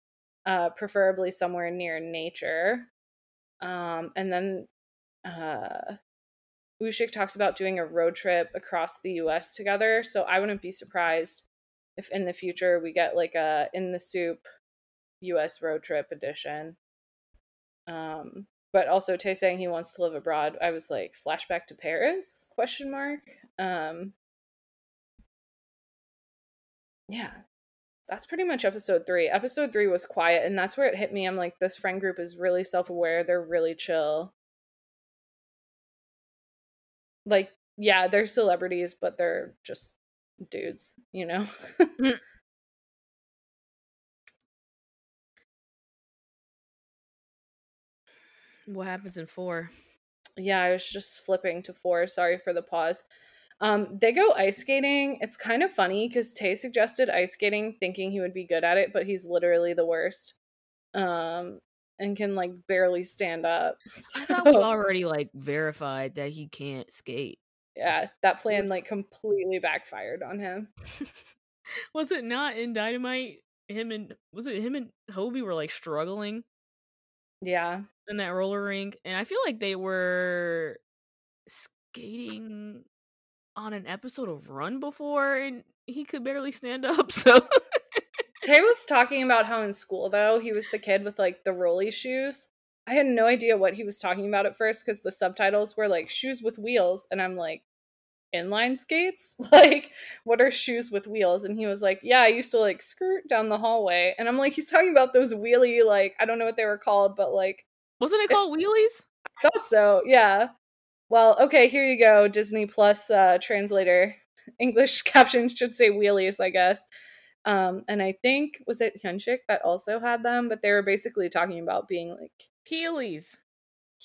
uh, preferably somewhere near nature. Um, and then uh, Woo-shik talks about doing a road trip across the US together. So I wouldn't be surprised if in the future we get like a in the SOOP US road trip edition. Um but also Tay saying he wants to live abroad. I was like flashback to Paris question mark. Um Yeah. That's pretty much episode 3. Episode 3 was quiet and that's where it hit me. I'm like this friend group is really self-aware. They're really chill like yeah they're celebrities but they're just dudes you know? (laughs)
What happens in four?
yeah i was just flipping to four sorry for the pause. Um they go ice skating it's kind of funny because tay suggested ice skating thinking he would be good at it but he's literally the worst. Um and can like barely stand up (laughs)
I thought we already like verified that he can't skate.
yeah that plan
Was-
like completely backfired on him (laughs)
was it not in Dynamite? Him and was it him and Hobi were like struggling
yeah
in that roller rink, and I feel like they were skating on an episode of Run before, and he could barely stand up. (laughs) So
Tay was talking about how in school though he was the kid with like the rolly shoes. I had no idea what he was talking about at first because the subtitles were like shoes with wheels, and I'm like, inline skates? (laughs) Like, what are shoes with wheels? And he was like, Yeah, I used to like skirt down the hallway. And I'm like, he's talking about those wheelie, like, I don't know what they were called, but like
wasn't it called wheelies?
I thought so, yeah. Well, okay, here you go, Disney Plus uh translator. (laughs) English captions should say wheelies, I guess. Um, and I think was it Hyung-sik that also had them, but they were basically talking about being like
Heelys.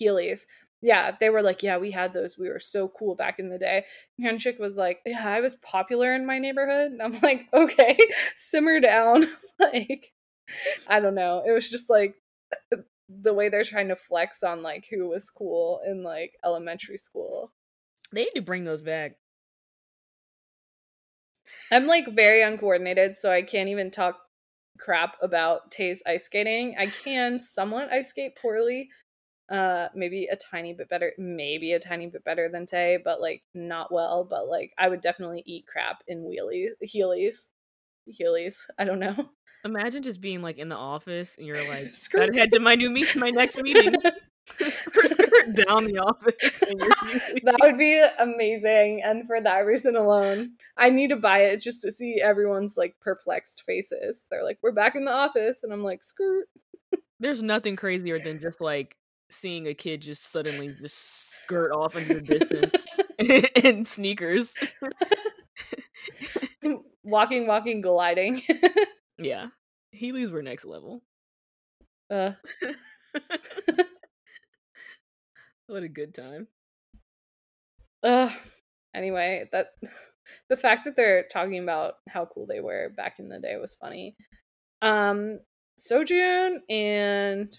Heelys. Yeah, they were like, yeah, we had those. We were so cool back in the day. Hyung-sik was like, yeah, I was popular in my neighborhood. And I'm (laughs) like, okay, simmer down. (laughs) like, I don't know. It was just like the way they're trying to flex on like who was cool in like elementary school.
They need to bring those back.
I'm like very uncoordinated, so I can't even talk crap about Tay's ice skating. I can somewhat ice skate poorly. Uh maybe a tiny bit better, maybe a tiny bit better than Tay, but like not well, but like I would definitely eat crap in wheelie heelys. Heelys. I don't know.
Imagine just being like in the office and you're like, (laughs) gotta head to my new meet, my next meeting. (laughs) (laughs) down the office. (laughs)
That would be amazing. And for that reason alone, I need to buy it just to see everyone's like perplexed faces. They're like, we're back in the office. And I'm like, skirt.
There's nothing crazier than just like seeing a kid just suddenly just skirt off into the distance (laughs) in sneakers.
walking, walking, gliding.
yeah. Heelys were next level.
Uh.
What a good time.
Uh anyway, that (laughs) the fact that they're talking about how cool they were back in the day was funny. Um Seo-joon and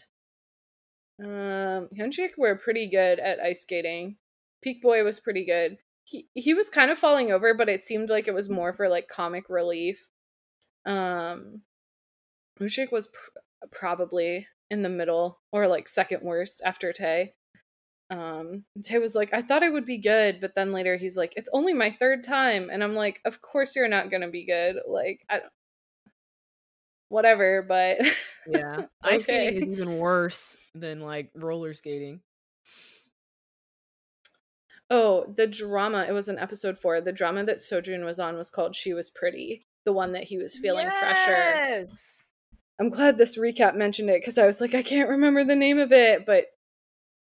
um Hyung-sik were pretty good at ice skating. Peak Boy was pretty good. He he was kind of falling over, but it seemed like it was more for like comic relief. Um Hyung-sik was pr- probably in the middle or like second worst after Tay. Um Tay was like, I thought I would be good, but then later he's like, It's only my third time. And I'm like, Of course you're not gonna be good. Like I don't whatever, but
Yeah. (laughs) Ice skating is
okay.
even worse than like roller skating.
Oh, the drama. It was an episode four. The drama that Seo-joon was on was called She Was Pretty. The one that he was feeling pressure. I'm glad this recap mentioned it because I was like, I can't remember the name of it, but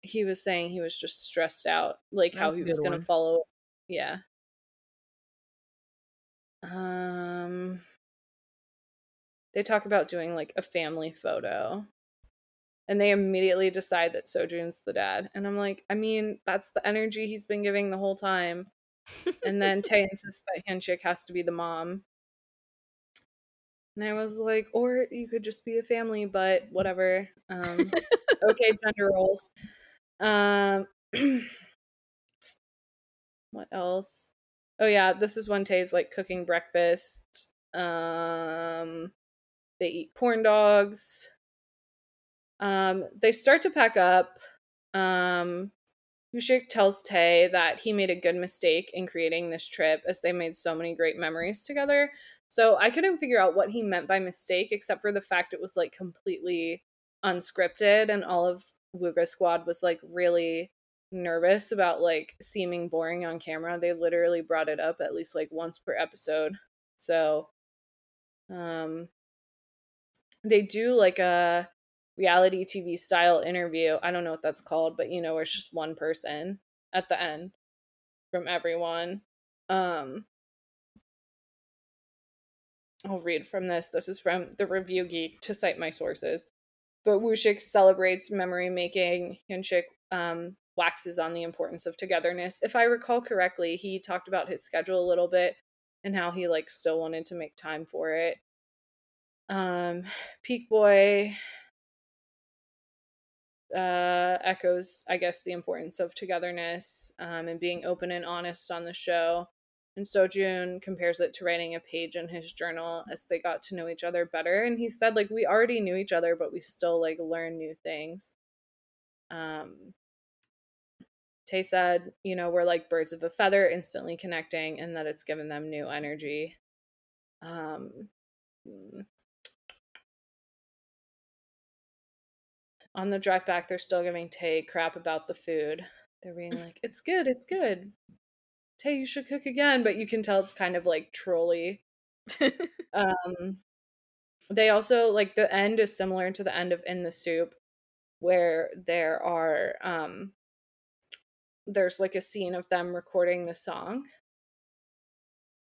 he was saying he was just stressed out, like
That
how he was gonna follow. Yeah. Um, they talk about doing like a family photo, and they immediately decide that Seo-joon's the dad, and I'm like, I mean, that's the energy he's been giving the whole time. And then Tay insists that Hyung-sik has to be the mom. And I was like, or you could just be a family, but whatever. Um, (laughs) okay, gender roles. Um, (clears throat) what else? Oh yeah, this is when Tay's like cooking breakfast. Um, they eat corn dogs. Um, they start to pack up. Um, Woo-shik tells Tay that he made a good mistake in creating this trip as they made so many great memories together. So I couldn't figure out what he meant by mistake, except for the fact it was like completely unscripted, and all of Wooga Squad was like really nervous about like seeming boring on camera. They literally brought it up at least like once per episode. So um they do like a reality TV style interview. I don't know what that's called, but you know, where it's just one person at the end from everyone. Um I'll read from this. This is from the Review Geek to cite my sources. But Woo-shik celebrates memory making. Hyung-sik um, waxes on the importance of togetherness. If I recall correctly, he talked about his schedule a little bit and how he like still wanted to make time for it. Um, Peak Boy uh, echoes, I guess, the importance of togetherness um, and being open and honest on the show. And Seo-joon compares it to writing a page in his journal as they got to know each other better. And he said, like, we already knew each other, but we still like learn new things. Um, Tay said, you know, we're like birds of a feather, instantly connecting, and that it's given them new energy. Um, mm. on the drive back, they're still giving Tay crap about the food. They're being (laughs) like, it's good, it's good. Tay, you should cook again, but you can tell it's kind of like trolly. (laughs) Um, they also like the end is similar to the end of In the SOOP, where there are um, there's like a scene of them recording the song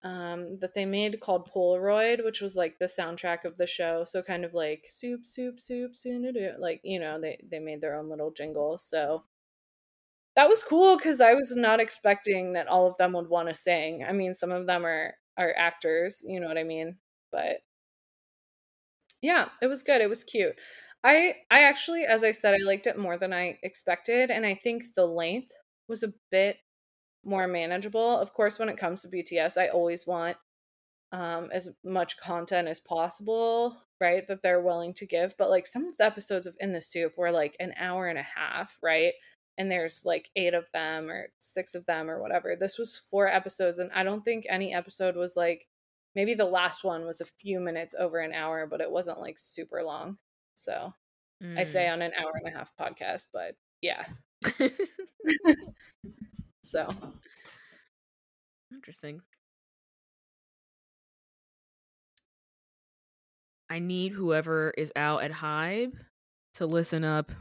um that they made called Polaroid, which was like the soundtrack of the show. So kind of like soup, soup, soup, soon like you know they they made their own little jingle. So that was cool because I was not expecting that all of them would want to sing. I mean, some of them are are actors, you know what I mean, but yeah, it was good. It was cute. I I actually, as I said, I liked it more than I expected, and I think the length was a bit more manageable. Of course, when it comes to BTS, I always want um as much content as possible, right? That they're willing to give. But like some of the episodes of In the SOOP were like an hour and a half, right? And there's like eight of them or six of them or whatever. This was four episodes, and I don't think any episode was like maybe the last one was a few minutes over an hour, but it wasn't like super long. So I say
Mm.
on an hour and a half podcast, but yeah. (laughs) So
Interesting. I need whoever is out at Hybe to listen up.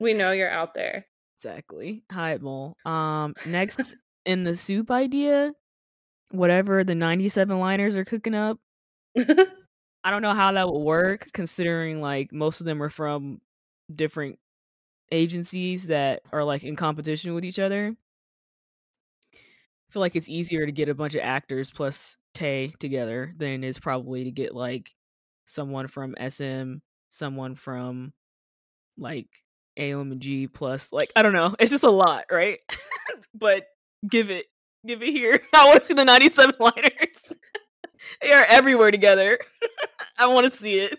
We know you're out there.
Exactly. Hi, mole. Um next in the SOOP idea, whatever the 97 liners are cooking up. (laughs) I don't know how that would work considering like most of them are from different agencies that are like in competition with each other. I feel like it's easier to get a bunch of actors plus Tay together than it is probably to get like someone from SM, someone from like AOMG plus like I don't know. It's just a lot, right? (laughs) but give it give it here. (laughs) I want to see the 97 liners. (laughs) they are everywhere together. I want to see it.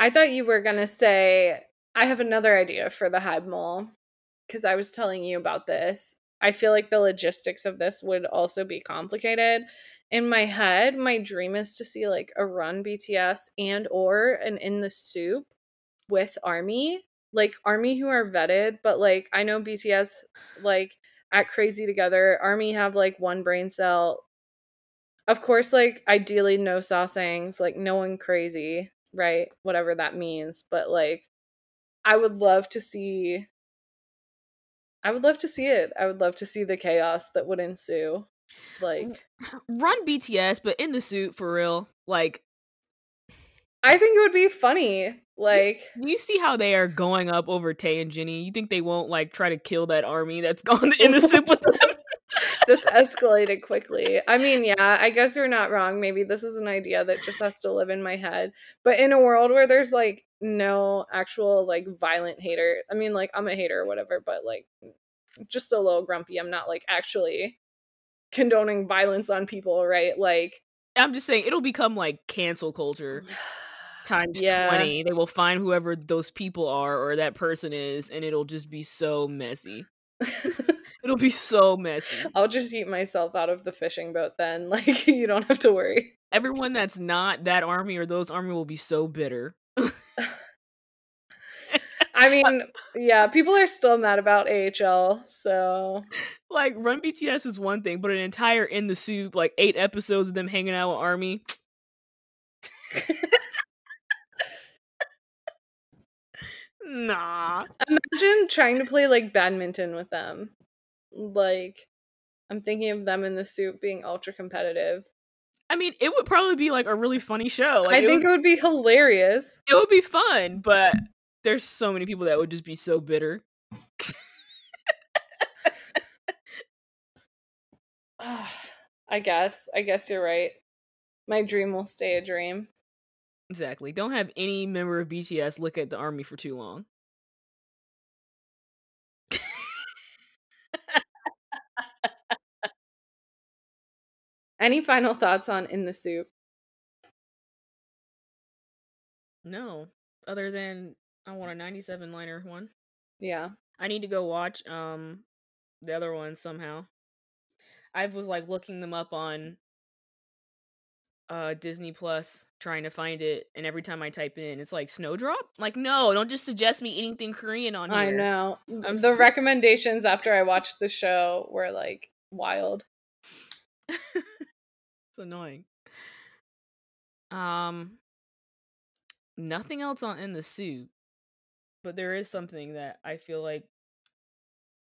I thought you were gonna say I have another idea for the Hybe Mole because I was telling you about this. I feel like the logistics of this would also be complicated. In my head, my dream is to see like a run BTS and or an in the SOOP with Army, like Army who are vetted, but like I know BTS like at Crazy Together, Army have like one brain cell. Of course, like ideally no sausangs, like no one crazy, right? Whatever that means. But like I would love to see I would love to see it. I would love to see the chaos that would ensue. Like (sighs)
Run BTS, but in the SOOP for real. Like
I think it would be funny.
You
Like (laughs)
you see how they are going up over Tay and Jennie. You think they won't like try to kill that army that's (laughs) gone in the SOOP with them?
this escalated quickly. I mean, yeah, I guess you're not wrong. Maybe this is an idea that just has to live in my head. But in a world where there's like no actual like violent hater, I mean, like I'm a hater or whatever, but like just a little grumpy. I'm not like actually condoning violence on people, right? Like,
I'm just saying it'll become like cancel culture (sighs) times
Yeah.
20. They will find whoever those people are or that person is, and it'll just be so messy. (laughs) It'll be so messy.
I'll just eat myself out of the fishing boat then. (laughs) Like, you don't have to worry.
Everyone that's not that army or those army will be so bitter. (laughs)
I mean, yeah, people are still mad about AHL, so
like Run BTS is one thing, but an entire in the SOOP, like eight episodes of them hanging out with Army. Nah.
imagine trying to play like badminton with them. Like, I'm thinking of them in the SOOP being ultra competitive.
I mean, it would probably be like a really funny show. Like,
I
it
think
would,
it would be hilarious.
it would be fun, but there's so many people that would just be so bitter. (sighs)
I guess. I guess you're right. My dream will stay a dream.
Exactly. Don't have any member of BTS look at the army for too long.
Any final thoughts on In the SOOP?
No, other than I want a 97 liner one.
Yeah.
I need to go watch um the other one somehow. I was like looking them up on uh Disney Plus trying to find it and every time I type in it's like Snowdrop? Like no, don't just suggest me anything Korean on here.
I know.
I'm
the
sick.
recommendations after I watched the show were like wild. (laughs)
it's annoying. Um nothing else on in the SOOP. But there is something that I feel like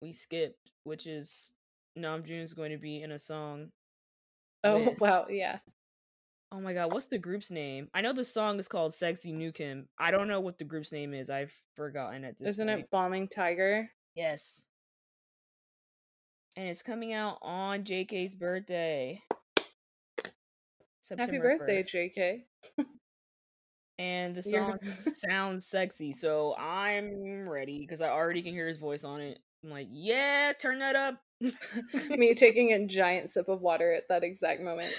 we skipped, which is Namjoon's going to be in a song.
Oh, (laughs)
with-
wow. Yeah.
Oh my god, what's the group's name? I know the song is called Sexy Nukim. I don't know what the group's name is. I've forgotten at this
Isn't
point.
it Balming Tiger?
Yes. And it's coming out on JK's birthday.
Happy birthday,
1st.
JK. (laughs)
And the song (laughs) sounds sexy, so I'm ready because I already can hear his voice on it. I'm like, yeah, turn that up.
Me (laughs) taking a giant sip of water at that exact moment.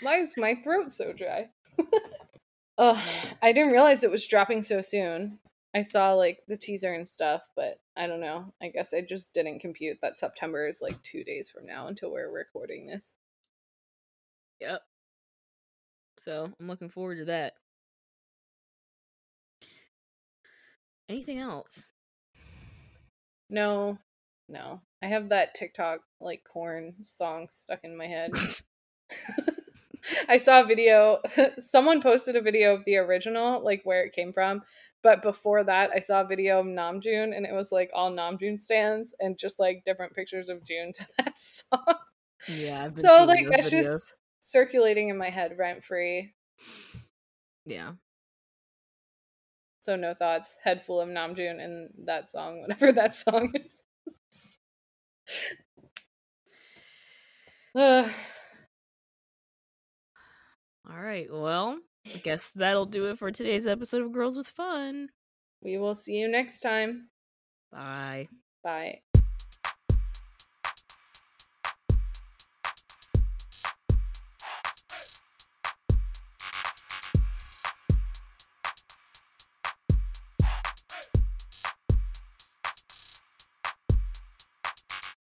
Why is my throat so dry? (laughs) Ugh, I didn't realize it was dropping so soon. I saw like the teaser and stuff, but I don't know. I guess I just didn't compute that September is like two days from now until we're recording this.
Yep. So I'm looking forward to that. Anything else?
No, no. I have that TikTok like corn song stuck in my head. (laughs) (laughs) I saw a video. (laughs) Someone posted a video of the original, like where it came from. But before that, I saw a video of Namjoon, and it was like all Namjoon stands and just like different pictures of Joon (laughs) to that song.
Yeah.
so like that's videos. just circulating in my head rent free.
Yeah.
So no thoughts. Head full of Namjoon and that song, whatever that song is.
uh. (sighs) (sighs) All right. Well, I guess that'll do it for today's episode of Girls with Fun.
We will see you next time.
Bye.
Bye.